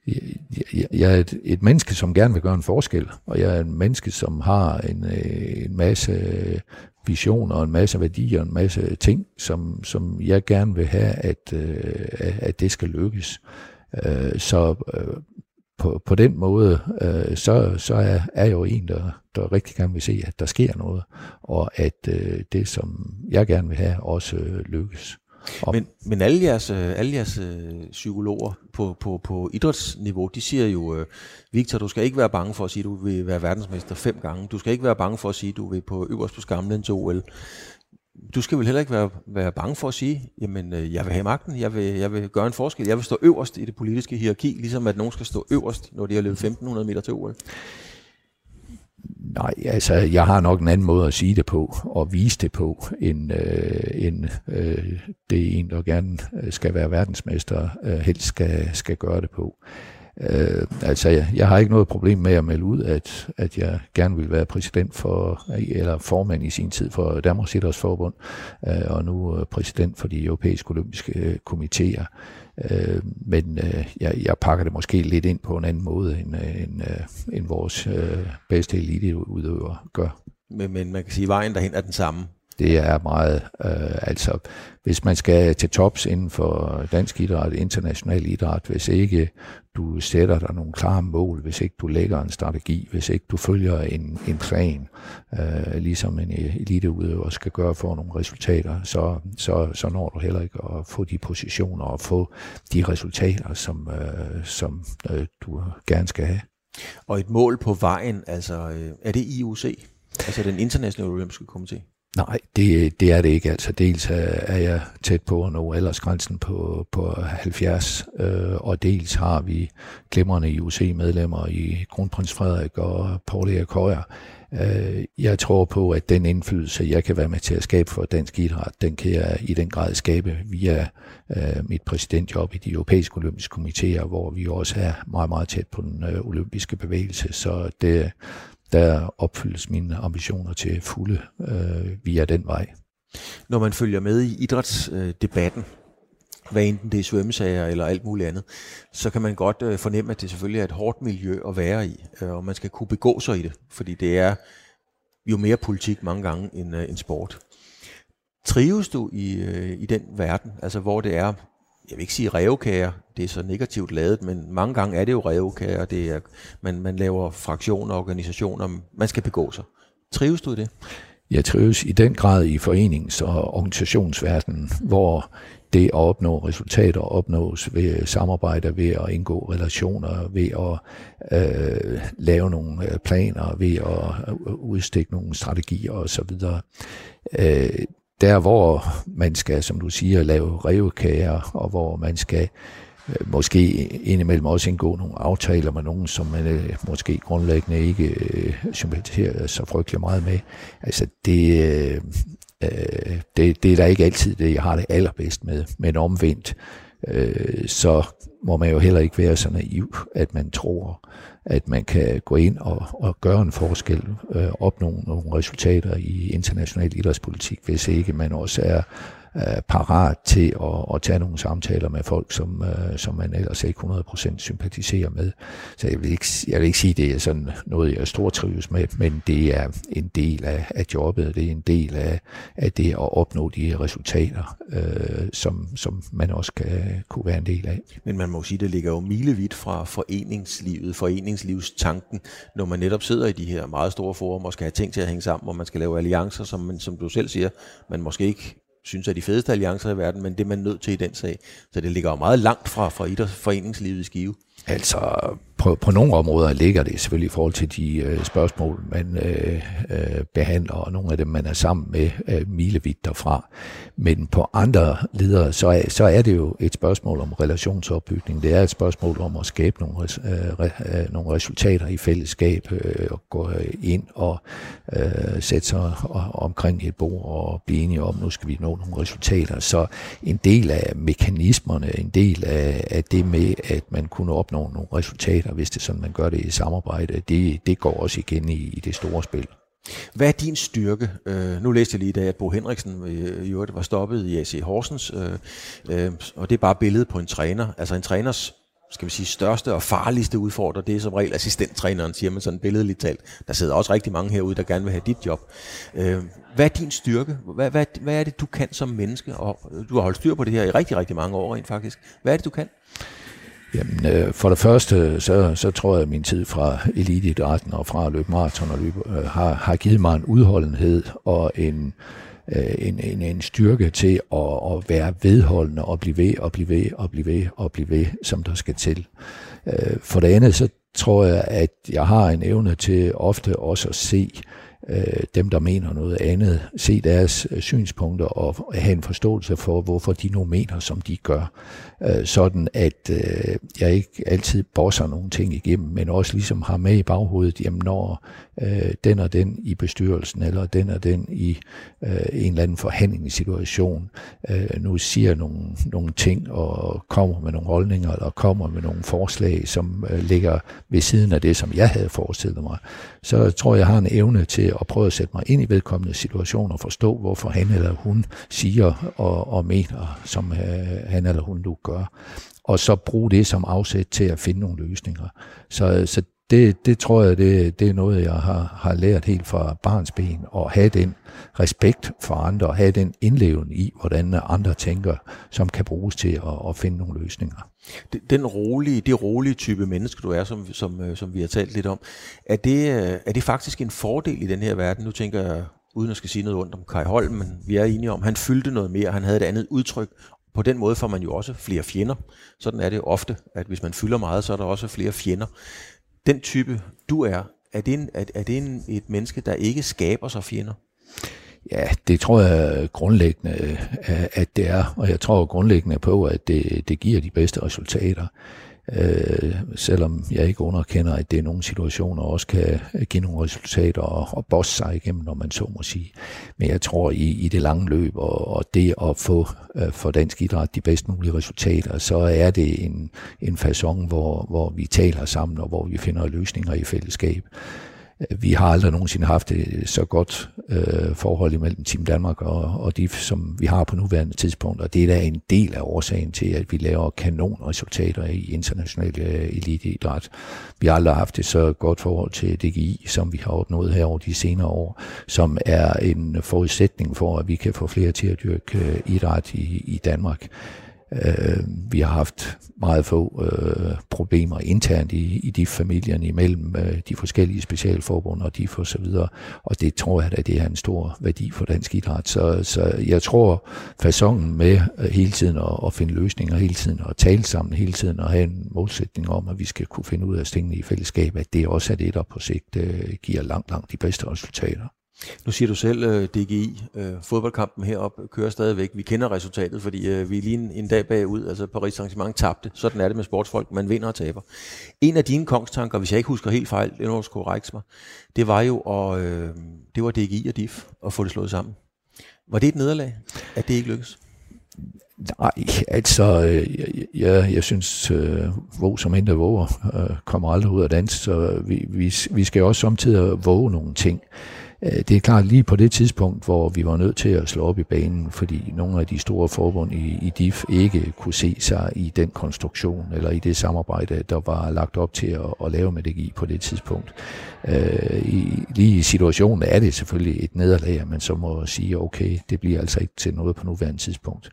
Jeg, jeg, er et, et menneske, som gerne vil gøre en forskel, og jeg er et menneske, som har en, øh, en masse visioner, en masse værdier, en masse ting, som, som jeg gerne vil have, at, øh, at det skal lykkes. Øh, så på, på den måde, øh, så, så er, er jeg jo en, der, der rigtig gerne vil se, at der sker noget, og at øh, det, som jeg gerne vil have, også øh, lykkes. Og men, men alle jeres, øh, alle jeres øh, psykologer på, på, på idrætsniveau, de siger jo, øh, Victor, du skal ikke være bange for at sige, at du vil være verdensmester fem gange. Du skal ikke være bange for at sige, at du vil på øverst på skamlen til OL. Du skal vel heller ikke være, være bange for at sige, jamen øh, jeg vil have magten, jeg vil, jeg vil gøre en forskel, jeg vil stå øverst i det politiske hierarki, ligesom at nogen skal stå øverst, når de har løbet 1500 meter til OL. Nej, altså jeg har nok en anden måde at sige det på og vise det på, end, øh, end øh, det er en, der gerne øh, skal være verdensmester, øh, helst skal, skal gøre det på. Øh, altså, jeg, jeg har ikke noget problem med at melde ud, at, at jeg gerne vil være præsident for, eller formand i sin tid for Danmarks Idrætsforbund, øh, og nu øh, præsident for de europæiske olympiske øh, komitéer. Øh, men øh, jeg, jeg pakker det måske lidt ind på en anden måde, end, øh, end, øh, end vores øh, bedste eliteudøvere gør. Men, men man kan sige, at vejen derhen er den samme. Det er meget, øh, altså hvis man skal til tops inden for dansk idræt, international idræt, hvis ikke du sætter dig nogle klare mål, hvis ikke du lægger en strategi, hvis ikke du følger en, en plan, øh, ligesom en eliteudøver skal gøre for nogle resultater, så, så, så når du heller ikke at få de positioner og få de resultater, som, øh, som øh, du gerne skal have. Og et mål på vejen, altså øh, er det IOC? Altså den internationale olympiske komité? Nej, det, det er det ikke. Altså, dels er jeg tæt på at nå aldersgrænsen på, på 70, øh, og dels har vi glimrende IOC-medlemmer i Kronprins Frederik og Paul Erik Højer. Øh, jeg tror på, at den indflydelse, jeg kan være med til at skabe for dansk idræt, den kan jeg i den grad skabe via øh, mit præsidentjob i de europæiske olympiske komitéer, hvor vi også er meget, meget tæt på den øh, olympiske bevægelse. Så det, der opfyldes mine ambitioner til fulde øh, via den vej. Når man følger med i idrætsdebatten, hvad enten det er svømmesager eller alt muligt andet, så kan man godt øh, fornemme, at det selvfølgelig er et hårdt miljø at være i, øh, og man skal kunne begå sig i det, fordi det er jo mere politik mange gange end, øh, end sport. Trives du i, øh, i den verden, altså hvor det er jeg vil ikke sige revkager, det er så negativt lavet, men mange gange er det jo revkager, det er, man, man laver fraktioner, organisationer, man skal begå sig. Trives du i det? Jeg trives i den grad i forenings- og organisationsverdenen, hvor det at opnå resultater opnås ved samarbejde, ved at indgå relationer, ved at øh, lave nogle øh, planer, ved at øh, udstikke nogle strategier osv. Øh, der hvor man skal, som du siger, lave revkager, og hvor man skal øh, måske indimellem også indgå nogle aftaler med nogen, som man øh, måske grundlæggende ikke øh, sympatiserer så frygtelig meget med. Altså det, øh, øh det, det er da ikke altid det, jeg har det allerbedst med, men omvendt, øh, så må man jo heller ikke være så naiv, at man tror, at man kan gå ind og, og gøre en forskel, øh, opnå nogle resultater i international idrætspolitik, hvis ikke man også er øh, parat til at, at tage nogle samtaler med folk, som, øh, som man ellers ikke 100% sympatiserer med. Så jeg vil, ikke, jeg vil ikke sige, at det er sådan noget, jeg stor trives med, men det er en del af, af jobbet, det er en del af, af det at opnå de resultater, øh, som, som man også kan kunne være en del af. Men man må sige, at det ligger jo milevidt fra foreningslivet, foreningslivstanken, når man netop sidder i de her meget store forum og skal have ting til at hænge sammen, hvor man skal lave alliancer, som, man, som du selv siger, man måske ikke synes er de fedeste alliancer i verden, men det er man nødt til i den sag. Så det ligger jo meget langt fra, fra idrætsforeningslivet i Skive. Altså, på, på nogle områder ligger det selvfølgelig i forhold til de øh, spørgsmål, man øh, øh, behandler, og nogle af dem, man er sammen med øh, milevidt derfra. Men på andre ledere, så er, så er det jo et spørgsmål om relationsopbygning. Det er et spørgsmål om at skabe nogle, øh, øh, nogle resultater i fællesskab, øh, og gå øh, ind og øh, sætte sig omkring et bord og blive enige om, nu skal vi nå nogle resultater. Så en del af mekanismerne, en del af, af det med, at man kunne opnå nogle resultater, hvis det er sådan, man gør det i samarbejde, det, det går også igen i, i det store spil. Hvad er din styrke? Øh, nu læste jeg lige i dag, at Bo Henriksen øh, i jo var stoppet i AC Horsens, øh, øh, og det er bare billedet på en træner. Altså en træners skal vi sige, største og farligste udfordrer, det er som regel assistenttræneren, siger man sådan billedligt talt. Der sidder også rigtig mange herude, der gerne vil have dit job. Øh, hvad er din styrke? Hvad, hvad, hvad er det, du kan som menneske? Og øh, du har holdt styr på det her i rigtig, rigtig mange år rent faktisk. Hvad er det, du kan? Jamen, øh, for det første, så, så tror jeg, at min tid fra eliteidrætten og fra at løbe maraton og løbe, øh, har, har givet mig en udholdenhed og en, øh, en, en, en styrke til at, at være vedholdende og blive ved og blive ved og blive ved og blive ved, som der skal til. Øh, for det andet, så tror jeg, at jeg har en evne til ofte også at se øh, øh, dem, der mener noget andet, se deres øh, synspunkter og have en forståelse for, hvorfor de nu mener, som de gør. Øh, sådan at øh, jeg ikke altid bosser nogle ting igennem, men også ligesom har med i baghovedet, jamen når øh, den og den i bestyrelsen, eller den og den i øh, en eller anden forhandlingssituation, øh, nu siger nogle, nogle ting og kommer med nogle holdninger, eller kommer med nogle forslag, som øh, ligger ved siden af det, som jeg havde forestillet mig, så tror jeg, jeg har en evne til at prøve at sætte mig ind i vedkommende situation og forstå, hvorfor han eller hun siger og, og mener, som øh, han eller hun nu gør og så bruge det som afsæt til at finde nogle løsninger. Så, så det, det tror jeg, det, det er noget, jeg har, har lært helt fra barns ben, at have den respekt for andre, og have den indleven i, hvordan andre tænker, som kan bruges til at, at finde nogle løsninger. Den rolige, det rolige type menneske, du er, som, som, øh, som vi har talt lidt om, er det, øh, er det faktisk en fordel i den her verden? Nu tænker jeg, uden at skal sige noget ondt om Kai Holm, men vi er enige om, han fyldte noget mere, han havde et andet udtryk, på den måde får man jo også flere fjender. Sådan er det ofte, at hvis man fylder meget, så er der også flere fjender den type, du er, er det, en, er, er det en, et menneske, der ikke skaber sig fjender? Ja, det tror jeg grundlæggende, øh, at det er, og jeg tror grundlæggende på, at det, det giver de bedste resultater. Øh, selvom jeg ikke underkender, at det i nogle situationer også kan øh, give nogle resultater og, og bosse sig igennem, når man så må sige. Men jeg tror i, i det lange løb, og, og det at få øh, for dansk idræt de bedst mulige resultater, så er det en, en façon, hvor, hvor vi taler sammen, og hvor vi finder løsninger i fællesskab. Vi har aldrig nogensinde haft et så godt øh, forhold imellem Team Danmark og, og de, som vi har på nuværende tidspunkt, og det er da en del af årsagen til, at vi laver kanonresultater i international øh, eliteidræt. Vi har aldrig haft et så godt forhold til DGI, som vi har opnået her over de senere år, som er en forudsætning for, at vi kan få flere til at dyrke øh, idræt i, i Danmark. Øh, vi har haft meget få øh, problemer internt i, i de familierne imellem øh, de forskellige specialforbund og de for så videre, og det tror jeg da, det er en stor værdi for dansk idræt. Så, så jeg tror, fasongen med øh, hele tiden at, at finde løsninger hele tiden og tale sammen hele tiden og have en målsætning om, at vi skal kunne finde ud af tingene i fællesskab, at det også er det, der på sigt øh, giver langt, langt de bedste resultater. Nu siger du selv, øh, DGI, øh, fodboldkampen heroppe kører stadigvæk. Vi kender resultatet, fordi øh, vi er lige en, en dag bagud. Altså Paris Saint-Germain tabte. Sådan er det med sportsfolk. Man vinder og taber. En af dine kongstanker, hvis jeg ikke husker helt fejl, det er også korrekt mig, det var jo, at, øh, det var DGI og DIF at få det slået sammen. Var det et nederlag, at det ikke lykkedes? Nej, altså, øh, jeg, jeg, jeg synes, øh, våg som endte våger øh, kommer aldrig ud af dans, så vi, vi, vi skal også samtidig våge nogle ting. Øh, det er klart lige på det tidspunkt, hvor vi var nødt til at slå op i banen, fordi nogle af de store forbund i, i DIF ikke kunne se sig i den konstruktion eller i det samarbejde, der var lagt op til at, at lave med DGI på det tidspunkt. Øh, i, lige i situationen er det selvfølgelig et nederlag, at man så må sige, okay, det bliver altså ikke til noget på nuværende tidspunkt.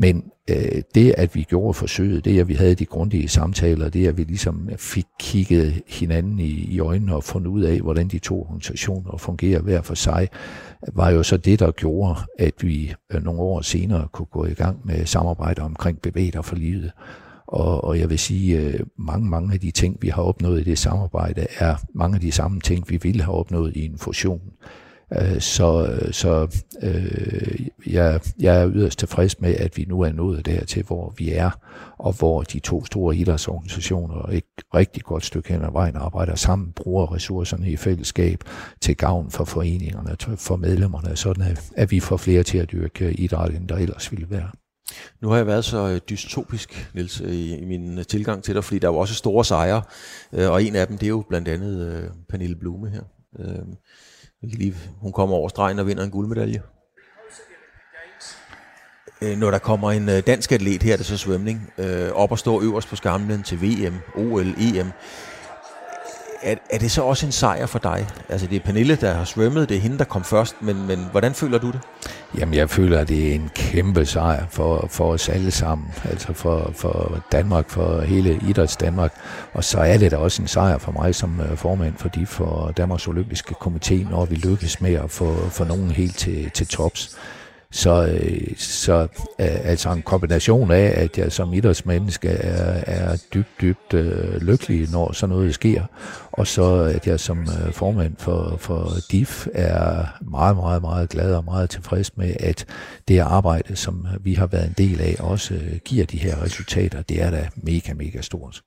Men øh, det, at vi gjorde forsøget, det, at vi havde de grundige samtaler, det, at vi ligesom fik kigget hinanden i, i øjnene og fundet ud af, hvordan de to organisationer fungerer hver for sig, var jo så det, der gjorde, at vi øh, nogle år senere kunne gå i gang med samarbejde omkring bevæger for livet. Og, og jeg vil sige, øh, mange, mange af de ting, vi har opnået i det samarbejde, er mange af de samme ting, vi ville have opnået i en fusion. Øh, så så øh, jeg, jeg er yderst tilfreds med, at vi nu er nået dertil, hvor vi er, og hvor de to store idrætsorganisationer et rigtig godt stykke hen ad vejen arbejder sammen, bruger ressourcerne i fællesskab til gavn for foreningerne, for medlemmerne, sådan at vi får flere til at dyrke idræt, end der ellers ville være. Nu har jeg været så øh, dystopisk, Niels, øh, i, i min øh, tilgang til dig, fordi der er jo også store sejre, og en af dem, det er jo blandt andet Pernille Blume her øh Lige, hun kommer over stregen og vinder en guldmedalje. Øh, når der kommer en øh, dansk atlet her, det er så svømning, øh, op og står øverst på skamlen til VM, OL, EM, er, er det så også en sejr for dig? Altså det er Pernille, der har svømmet, det er hende, der kom først, men, men hvordan føler du det? Jamen jeg føler, at det er en kæmpe sejr for, for os alle sammen, altså for, for Danmark, for hele idræts Danmark. Og så er det da også en sejr for mig som øh, formand for de for Danmarks Olympiske Komité, når vi lykkes med at få, få nogen helt til, til tops. Så, øh, så øh, altså en kombination af, at jeg som idrætsmenneske er, er dybt, dybt øh, lykkelig, når sådan noget sker, og så at jeg som øh, formand for, for DIF er meget, meget, meget glad og meget tilfreds med, at det arbejde, som vi har været en del af, også øh, giver de her resultater. Det er da mega, mega stort.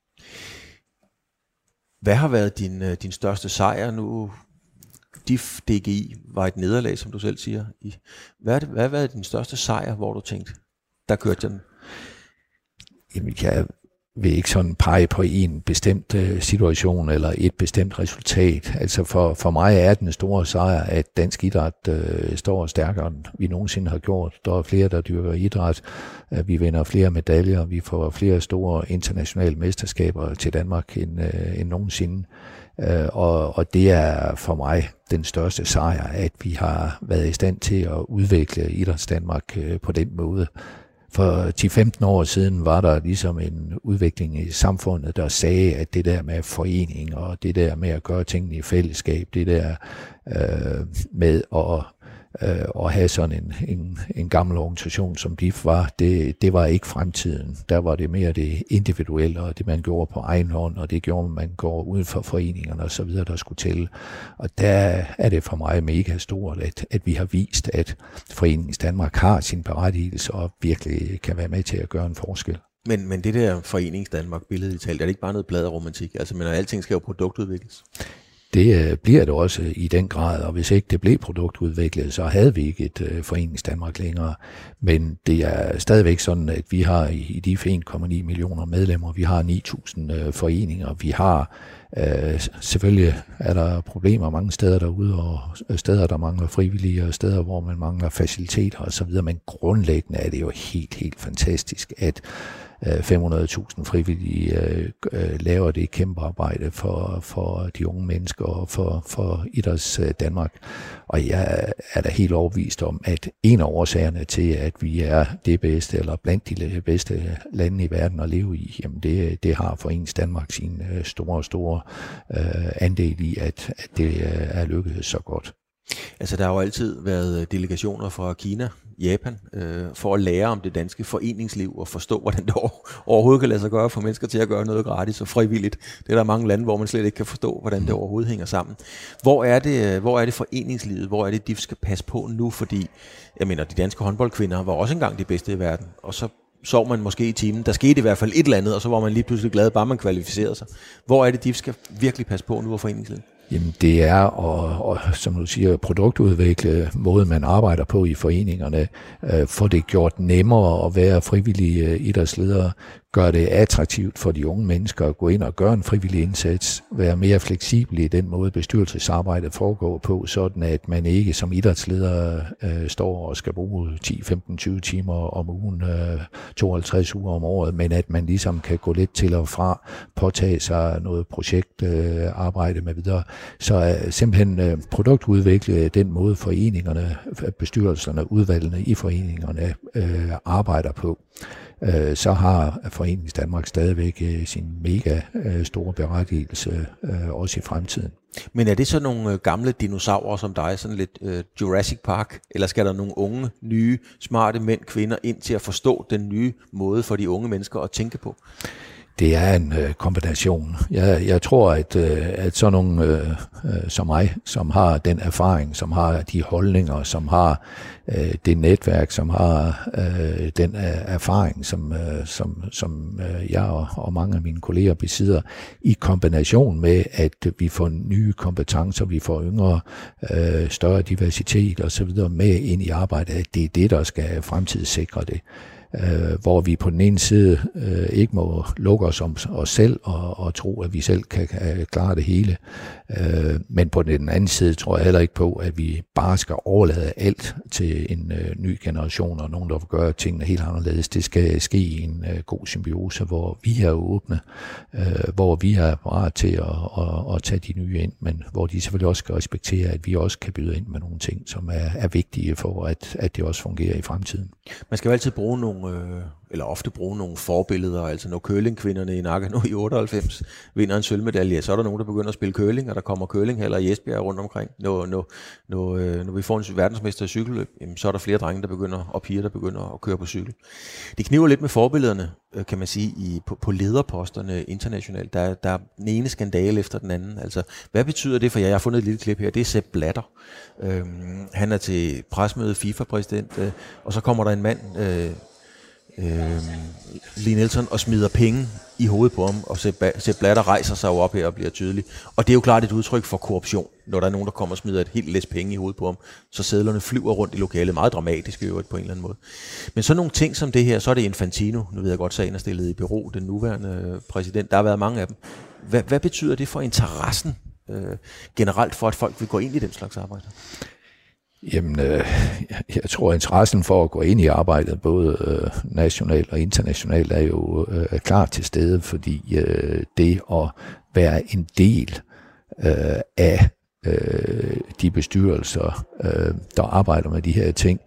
Hvad har været din, øh, din største sejr nu? DIF DGI var et nederlag, som du selv siger. I, hvad, det, hvad har været din største sejr, hvor du tænkte, der kørte jeg den? Jamen, jeg vil ikke sådan pege på en bestemt øh, situation eller et bestemt resultat. Altså for, for mig er den store sejr, at dansk idræt øh, står stærkere, end vi nogensinde har gjort. Der er flere, der dyrker idræt. Øh, vi vinder flere medaljer. Vi får flere store internationale mesterskaber til Danmark end, øh, end nogensinde. Øh, Øh, og, og det er for mig den største sejr, at vi har været i stand til at udvikle Idræts Danmark øh, på den måde. For 10-15 år siden var der ligesom en udvikling i samfundet, der sagde, at det der med forening og det der med at gøre tingene i fællesskab, det der øh, med at øh, og have sådan en, en, en gammel organisation, som DIF var, det, det var ikke fremtiden. Der var det mere det individuelle, og det man gjorde på egen hånd, og det gjorde man går uden for foreningerne osv., der skulle til. Og der er det for mig mega stort, at, at vi har vist, at Foreningens Danmark har sin berettigelse og virkelig kan være med til at gøre en forskel. Men, men det der Forenings Danmark billede i talt, er det ikke bare noget blad romantik? Altså, men alting skal jo produktudvikles. Det øh, bliver det også i den grad, og hvis ikke det blev produktudviklet, så havde vi ikke et øh, Forenings Danmark længere. Men det er stadigvæk sådan, at vi har i de 1,9 millioner medlemmer, vi har 9.000 øh, foreninger, vi har Øh, selvfølgelig er der problemer mange steder derude, og steder, der mangler frivillige, og steder, hvor man mangler faciliteter osv., men grundlæggende er det jo helt, helt fantastisk, at Øh, 500.000 frivillige øh, øh, laver det kæmpe arbejde for, for de unge mennesker og for, for Idræts Danmark. Og jeg er da helt overbevist om, at en af årsagerne til, at vi er det bedste, eller blandt de bedste lande i verden at leve i, jamen det, det har for ens Danmark sin store, store øh, andel i, at, at det er lykkedes så godt. Altså der har jo altid været delegationer fra Kina, Japan, øh, for at lære om det danske foreningsliv og forstå, hvordan det overhovedet kan lade sig gøre for mennesker til at gøre noget gratis og frivilligt. Det er der mange lande, hvor man slet ikke kan forstå, hvordan det overhovedet hænger sammen. Hvor er det, hvor er det foreningslivet, hvor er det, de skal passe på nu? Fordi, jeg mener, de danske håndboldkvinder var også engang de bedste i verden, og så sov man måske i timen. Der skete i hvert fald et eller andet, og så var man lige pludselig glad, bare man kvalificerede sig. Hvor er det, de skal virkelig passe på nu af foreningslivet? Jamen det er at, og, som du siger, produktudvikle måden, man arbejder på i foreningerne, øh, få det gjort nemmere at være frivillig øh, idrætsleder, gør det attraktivt for de unge mennesker at gå ind og gøre en frivillig indsats, være mere fleksibel i den måde bestyrelsesarbejdet foregår på, sådan at man ikke som idrætsleder øh, står og skal bruge 10, 15, 20 timer om ugen, øh, 52 uger om året, men at man ligesom kan gå lidt til og fra, påtage sig noget projektarbejde øh, med videre. Så øh, simpelthen øh, produktudvikle den måde foreningerne, bestyrelserne, udvalgene i foreningerne øh, arbejder på øh, så har Foreningen Danmark stadigvæk øh, sin mega øh, store berettigelse øh, også i fremtiden. Men er det så nogle øh, gamle dinosaurer som dig, sådan lidt øh, Jurassic Park, eller skal der nogle unge, nye, smarte mænd, kvinder ind til at forstå den nye måde for de unge mennesker at tænke på? Det er en øh, kombination. Jeg, jeg tror, at, øh, at sådan nogle øh, øh, som mig, som har den erfaring, som har de holdninger, som har øh, det netværk, som har øh, den øh, erfaring, som, øh, som, som øh, jeg og, og mange af mine kolleger besidder, i kombination med, at vi får nye kompetencer, vi får yngre, øh, større diversitet osv. med ind i arbejdet, at det er det, der skal fremtidssikre det øh, hvor vi på den ene side øh, ikke må lukke os om os selv og, og tro, at vi selv kan, kan øh, klare det hele. Øh, men på den anden side tror jeg heller ikke på, at vi bare skal overlade alt til en øh, ny generation og nogen, der vil gøre tingene helt anderledes. Det skal ske i en øh, god symbiose, hvor vi er åbne, øh, hvor vi er parat til at, at, at tage de nye ind, men hvor de selvfølgelig også skal respektere, at vi også kan byde ind med nogle ting, som er, er vigtige for, at, at det også fungerer i fremtiden. Man skal jo altid bruge nogle, øh, eller ofte bruge nogle forbilleder, altså når curlingkvinderne i Nagano i 98 vinder en sølvmedalje, så er der nogen, der begynder at spille curling, og der kommer curlinghaller i Esbjerg rundt omkring. Når, når, når, øh, når vi får en verdensmester i cykelløb, jamen, så er der flere drenge, der begynder, og piger, der begynder at køre på cykel. Det kniver lidt med forbillederne, øh, kan man sige, i, på, på lederposterne internationalt. Der, der er den ene skandale efter den anden. Altså, hvad betyder det for jer? Jeg har fundet et lille klip her. Det er Sepp Blatter. Øhm, han er til presmøde FIFA-præsident, øh, og så kommer der en mand, øh, øh, Lee Nelson og smider penge i hovedet på ham, og Sepp Blatter rejser sig jo op her og bliver tydelig. Og det er jo klart et udtryk for korruption, når der er nogen, der kommer og smider et helt læs penge i hovedet på ham, så sædlerne flyver rundt i lokalet, meget dramatisk i øvrigt på en eller anden måde. Men så nogle ting som det her, så er det Infantino, nu ved jeg godt, sagen er stillet i bureau, den nuværende øh, præsident, der har været mange af dem. Hvad, hvad betyder det for interessen øh, generelt for, at folk vil gå ind i den slags arbejde? Jamen, øh, jeg tror, interessen for at gå ind i arbejdet, både øh, nationalt og internationalt, er jo øh, klar til stede, fordi øh, det at være en del øh, af øh, de bestyrelser, øh, der arbejder med de her ting,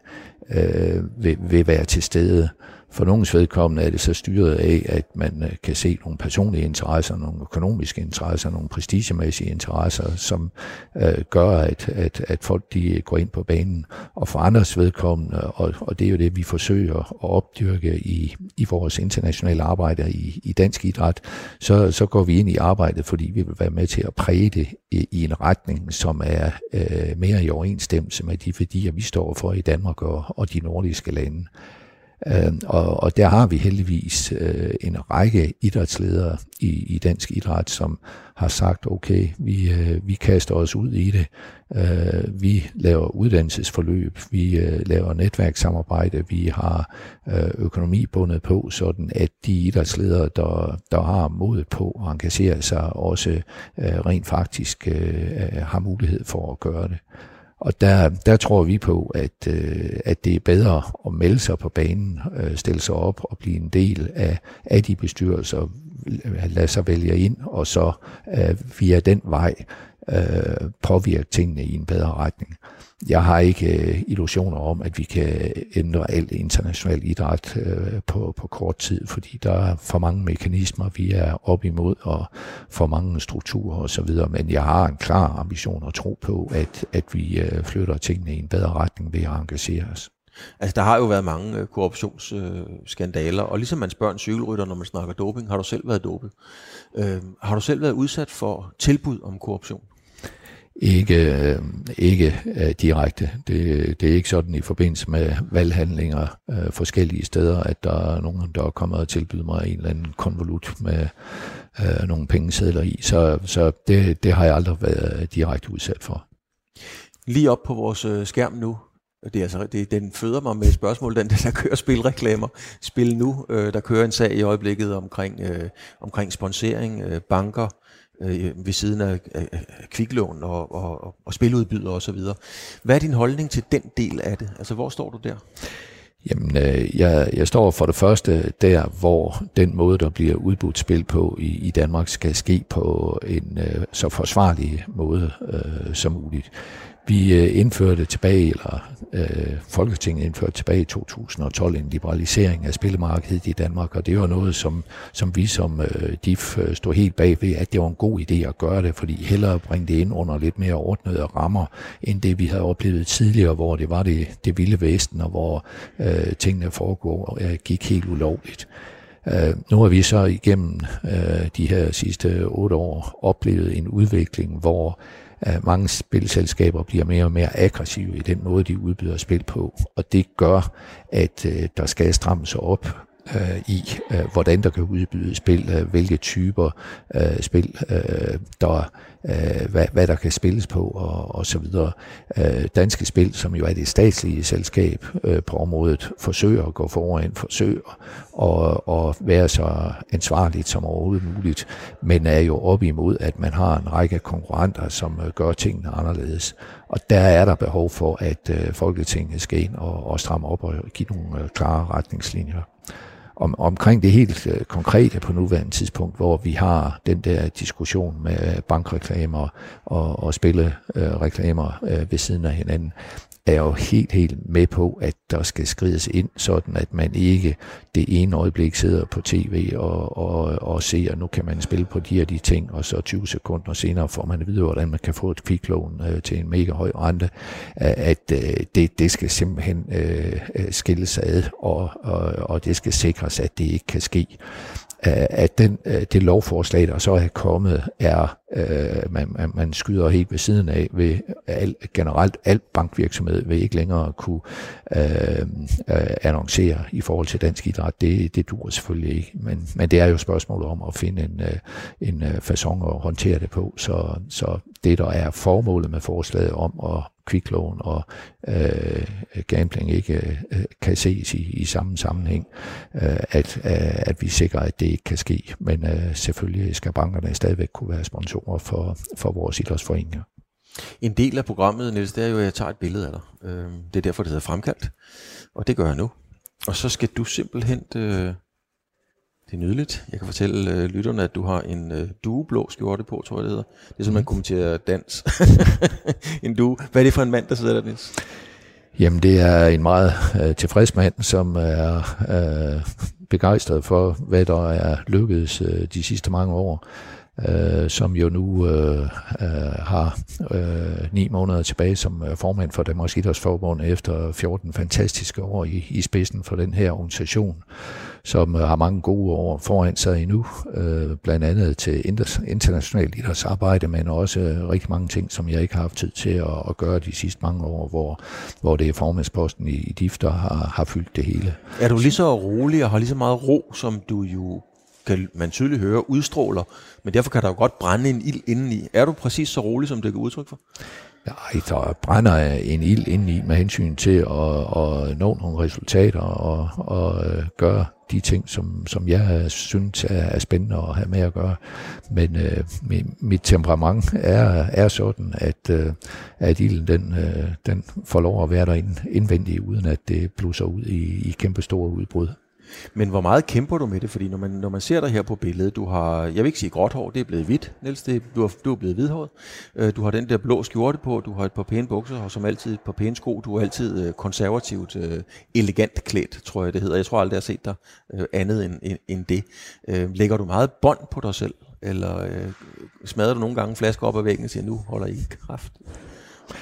øh, vil, vil være til stede. For nogens vedkommende er det så styret af, at man øh, kan se nogle personlige interesser, nogle økonomiske interesser, nogle prestigemæssige interesser, som øh, gør, at, at, at folk de øh, går ind på banen. Og for andres vedkommende, og, og det er jo det, vi forsøger at opdyrke i, i vores internationale arbejde i, i dansk idræt, så, så går vi ind i arbejdet, fordi vi vil være med til at præge det i, i en retning, som er øh, mere i overensstemmelse med de værdier, vi står for i Danmark og, og de nordiske lande. Øh, og, og der har vi heldigvis øh, en række idrætsledere i, i dansk idræt, som har sagt, okay, vi, øh, vi kaster os ud i det. Øh, vi laver uddannelsesforløb, vi øh, laver netværkssamarbejde, vi har øh, økonomi bundet på, sådan at de idrætsledere, der, der har mod på at engagere sig, også øh, rent faktisk øh, har mulighed for at gøre det. Og der, der tror vi på, at, øh, at det er bedre at melde sig på banen, øh, stille sig op og blive en del af, af de bestyrelser, øh, lade sig vælge ind, og så øh, via den vej øh, påvirke tingene i en bedre retning. Jeg har ikke øh, illusioner om, at vi kan ændre alt international idræt øh, på, på kort tid, fordi der er for mange mekanismer, vi er op imod, og for mange strukturer osv., men jeg har en klar ambition og tro på, at, at vi øh, flytter tingene i en bedre retning ved at engagere os. Altså, der har jo været mange øh, korruptionsskandaler, øh, og ligesom man spørger en cykelrytter, når man snakker doping, har du selv været dopet? Øh, har du selv været udsat for tilbud om korruption? Ikke, ikke øh, direkte. Det, det er ikke sådan i forbindelse med valghandlinger øh, forskellige steder, at der er nogen, der er kommet og tilbyder mig en eller anden konvolut med øh, nogle pengesedler i. Så, så det, det har jeg aldrig været direkte udsat for. Lige op på vores øh, skærm nu, det er altså, det, den føder mig med et spørgsmål, den der kører spilreklamer. Spil nu, øh, der kører en sag i øjeblikket omkring, øh, omkring sponsering, øh, banker, øh, ved siden af, af, af kviklån og, og, og spiludbyder osv. Hvad er din holdning til den del af det? Altså, hvor står du der? Jamen, øh, jeg, jeg står for det første der, hvor den måde, der bliver udbudt spil på i, i Danmark, skal ske på en øh, så forsvarlig måde øh, som muligt. Vi øh, indførte tilbage, eller øh, Folketinget indførte tilbage i 2012 en liberalisering af spillemarkedet i Danmark, og det var noget, som, som vi som øh, DIF øh, stod helt bag ved, at det var en god idé at gøre det, fordi hellere bringe det ind under lidt mere ordnede rammer, end det vi havde oplevet tidligere, hvor det var det, det vilde vesten, og hvor øh, tingene foregår, øh, gik helt ulovligt. Øh, nu har vi så igennem øh, de her sidste otte år oplevet en udvikling, hvor at mange spilselskaber bliver mere og mere aggressive i den måde, de udbyder spil på. Og det gør, at øh, der skal strammes op øh, i, øh, hvordan der kan udbydes spil, øh, hvilke typer øh, spil, øh, der, øh, hvad, hvad der kan spilles på og, og så videre. Øh, Danske Spil, som jo er det statslige selskab øh, på området, forsøger at gå foran, forsøger at, at være så ansvarligt som overhovedet muligt, men er jo op imod, at man har en række konkurrenter, som øh, gør tingene anderledes. Og der er der behov for, at øh, Folketinget skal ind og, og stramme op og give nogle øh, klare retningslinjer om, omkring det helt øh, konkrete på nuværende tidspunkt, hvor vi har den der diskussion med bankreklamer og, og spillereklamer øh, ved siden af hinanden, er jo helt, helt med på, at der skal skrides ind, sådan at man ikke det ene øjeblik sidder på tv og, og, og ser, nu kan man spille på de her de ting, og så 20 sekunder senere får man at vide, hvordan man kan få et kviklån øh, til en mega høj rente, at øh, det, det skal simpelthen øh, øh, skilles ad, og, og, og det skal sikres, at det ikke kan ske at den, øh, det lovforslag, der så er kommet, er, øh, man, man, skyder helt ved siden af, ved al, generelt al bankvirksomhed vil ikke længere kunne øh, øh, annoncere i forhold til dansk idræt. Det, det dur selvfølgelig ikke, men, men det er jo spørgsmålet om at finde en, øh, en øh, façon at håndtere det på. Så, så det, der er formålet med forslaget om at kviklån og øh, gambling ikke øh, kan ses i, i samme sammenhæng, øh, at, øh, at vi sikrer, at det ikke kan ske. Men øh, selvfølgelig skal bankerne stadigvæk kunne være sponsorer for, for vores idrætsforeninger. En del af programmet, Niels, det er jo, at jeg tager et billede af dig. Øh, det er derfor, det hedder fremkaldt. Og det gør jeg nu. Og så skal du simpelthen øh, det er nydeligt. Jeg kan fortælle øh, lytterne, at du har en øh, dueblå skjorte på, tror jeg det hedder. Det er som man mhm. kommenterer dans. en due. Hvad er det for en mand, der sidder der, Niels? Jamen, det er en meget øh, tilfreds mand, som er øh, begejstret for, hvad der er lykkedes øh, de sidste mange år øh, som jo nu øh, øh, har øh, ni måneder tilbage som øh, formand for Danmarks Idrætsforbund efter 14 fantastiske år i, i spidsen for den her organisation, som øh, har mange gode år foran sig endnu, øh, blandt andet til internationalt idrætsarbejde, men også øh, rigtig mange ting, som jeg ikke har haft tid til at, at gøre de sidste mange år, hvor, hvor det er formandsposten i, i DIF, der har, har fyldt det hele. Er du lige så rolig og har lige så meget ro, som du jo kan man tydeligt høre, udstråler, men derfor kan der jo godt brænde en ild indeni. Er du præcis så rolig, som det kan udtryk for? Nej, der brænder en ild indeni med hensyn til at, at nå nogle resultater og, og øh, gøre de ting, som, som jeg synes er, er spændende at have med at gøre. Men øh, mit temperament er, er sådan, at, øh, at ilden den, øh, den får lov at være der indvendigt, uden at det blusser ud i, i kæmpe store udbrud. Men hvor meget kæmper du med det? Fordi når man, når man ser dig her på billedet, du har, jeg vil ikke sige gråt hår, det er blevet hvidt, Niels, det, du, har, du er blevet hvidhåret. Øh, du har den der blå skjorte på, du har et par pæne bukser, og som altid et par pæne sko. Du er altid øh, konservativt, øh, elegant klædt, tror jeg det hedder. Jeg tror aldrig, jeg har set dig andet end, end, end det. lægger du meget bånd på dig selv? Eller øh, smadrer du nogle gange flasker op ad væggen og siger, nu holder I kraft?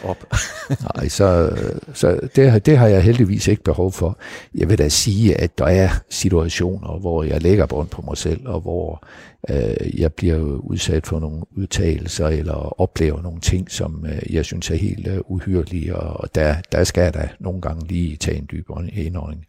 Op. Nej, så, så det, det har jeg heldigvis ikke behov for. Jeg vil da sige, at der er situationer, hvor jeg lægger bånd på mig selv, og hvor øh, jeg bliver udsat for nogle udtalelser, eller oplever nogle ting, som øh, jeg synes er helt øh, uhyrlige, og der, der skal jeg da nogle gange lige tage en dybere indånding.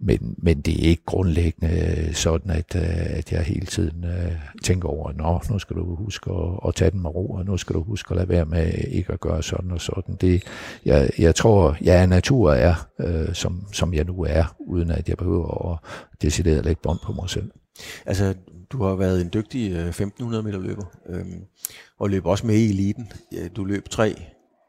Men, men det er ikke grundlæggende sådan, at, øh, at jeg hele tiden øh, tænker over, Nå, nu skal du huske at, at tage den med ro, og nu skal du huske at lade være med ikke at gøre sådan og sådan. Det, jeg, jeg tror, jeg er natur er, øh, som, som jeg nu er, uden at jeg behøver at decidere at lægge bånd på mig selv. Altså, du har været en dygtig øh, 1500 meter løber, øh, og løb også med i eliten. Du løb 3,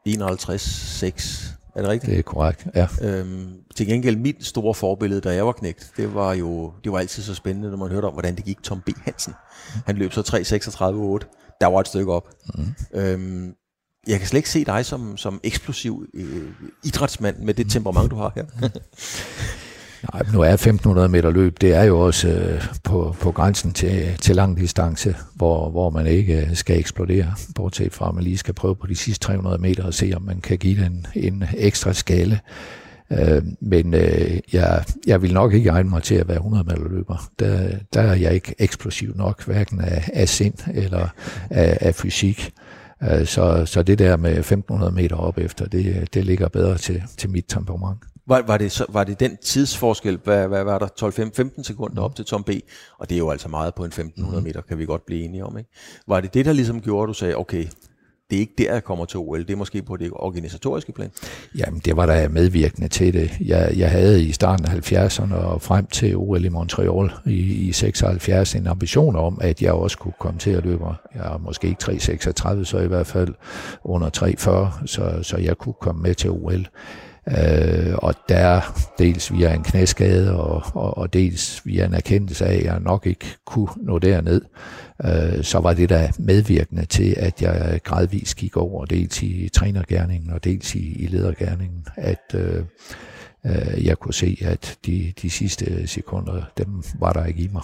51, 6 er det rigtigt? Det er korrekt, ja. Øhm, til gengæld, mit store forbillede, da jeg var knægt, det var jo det var altid så spændende, når man hørte om, hvordan det gik Tom B. Hansen. Han løb så 3.36.8. Der var et stykke op. Mm. Øhm, jeg kan slet ikke se dig som, som eksplosiv øh, idrætsmand med det temperament, du har her. Nej, nu er 1500 meter løb, det er jo også øh, på, på grænsen til, til lang distance, hvor, hvor man ikke øh, skal eksplodere, bortset fra at man lige skal prøve på de sidste 300 meter og se, om man kan give den en ekstra skalle. Øh, men øh, jeg, jeg vil nok ikke egne mig til at være 100 meter løber. Der, der er jeg ikke eksplosiv nok, hverken af, af sind eller af, af fysik. Øh, så, så det der med 1500 meter op efter, det, det ligger bedre til, til mit temperament. Var, var, det, var det den tidsforskel, hvad, hvad var der, 12-15 sekunder op til Tom B, og det er jo altså meget på en 1500 meter, kan vi godt blive enige om, ikke? Var det det, der ligesom gjorde, at du sagde, okay, det er ikke der, jeg kommer til OL, det er måske på det organisatoriske plan? Jamen, det var der medvirkende til det. Jeg, jeg havde i starten af 70'erne og frem til OL i Montreal i, i 76 en ambition om, at jeg også kunne komme til at løbe. Jeg er måske ikke 3.36, så i hvert fald under 3.40, så, så jeg kunne komme med til OL. Øh, og der dels via en knæskade og, og, og dels via en erkendelse af, at jeg nok ikke kunne nå derned, øh, så var det der medvirkende til, at jeg gradvist gik over dels i trænergærningen og dels i, i ledergærningen, at øh, øh, jeg kunne se, at de, de sidste sekunder, dem var der ikke i mig.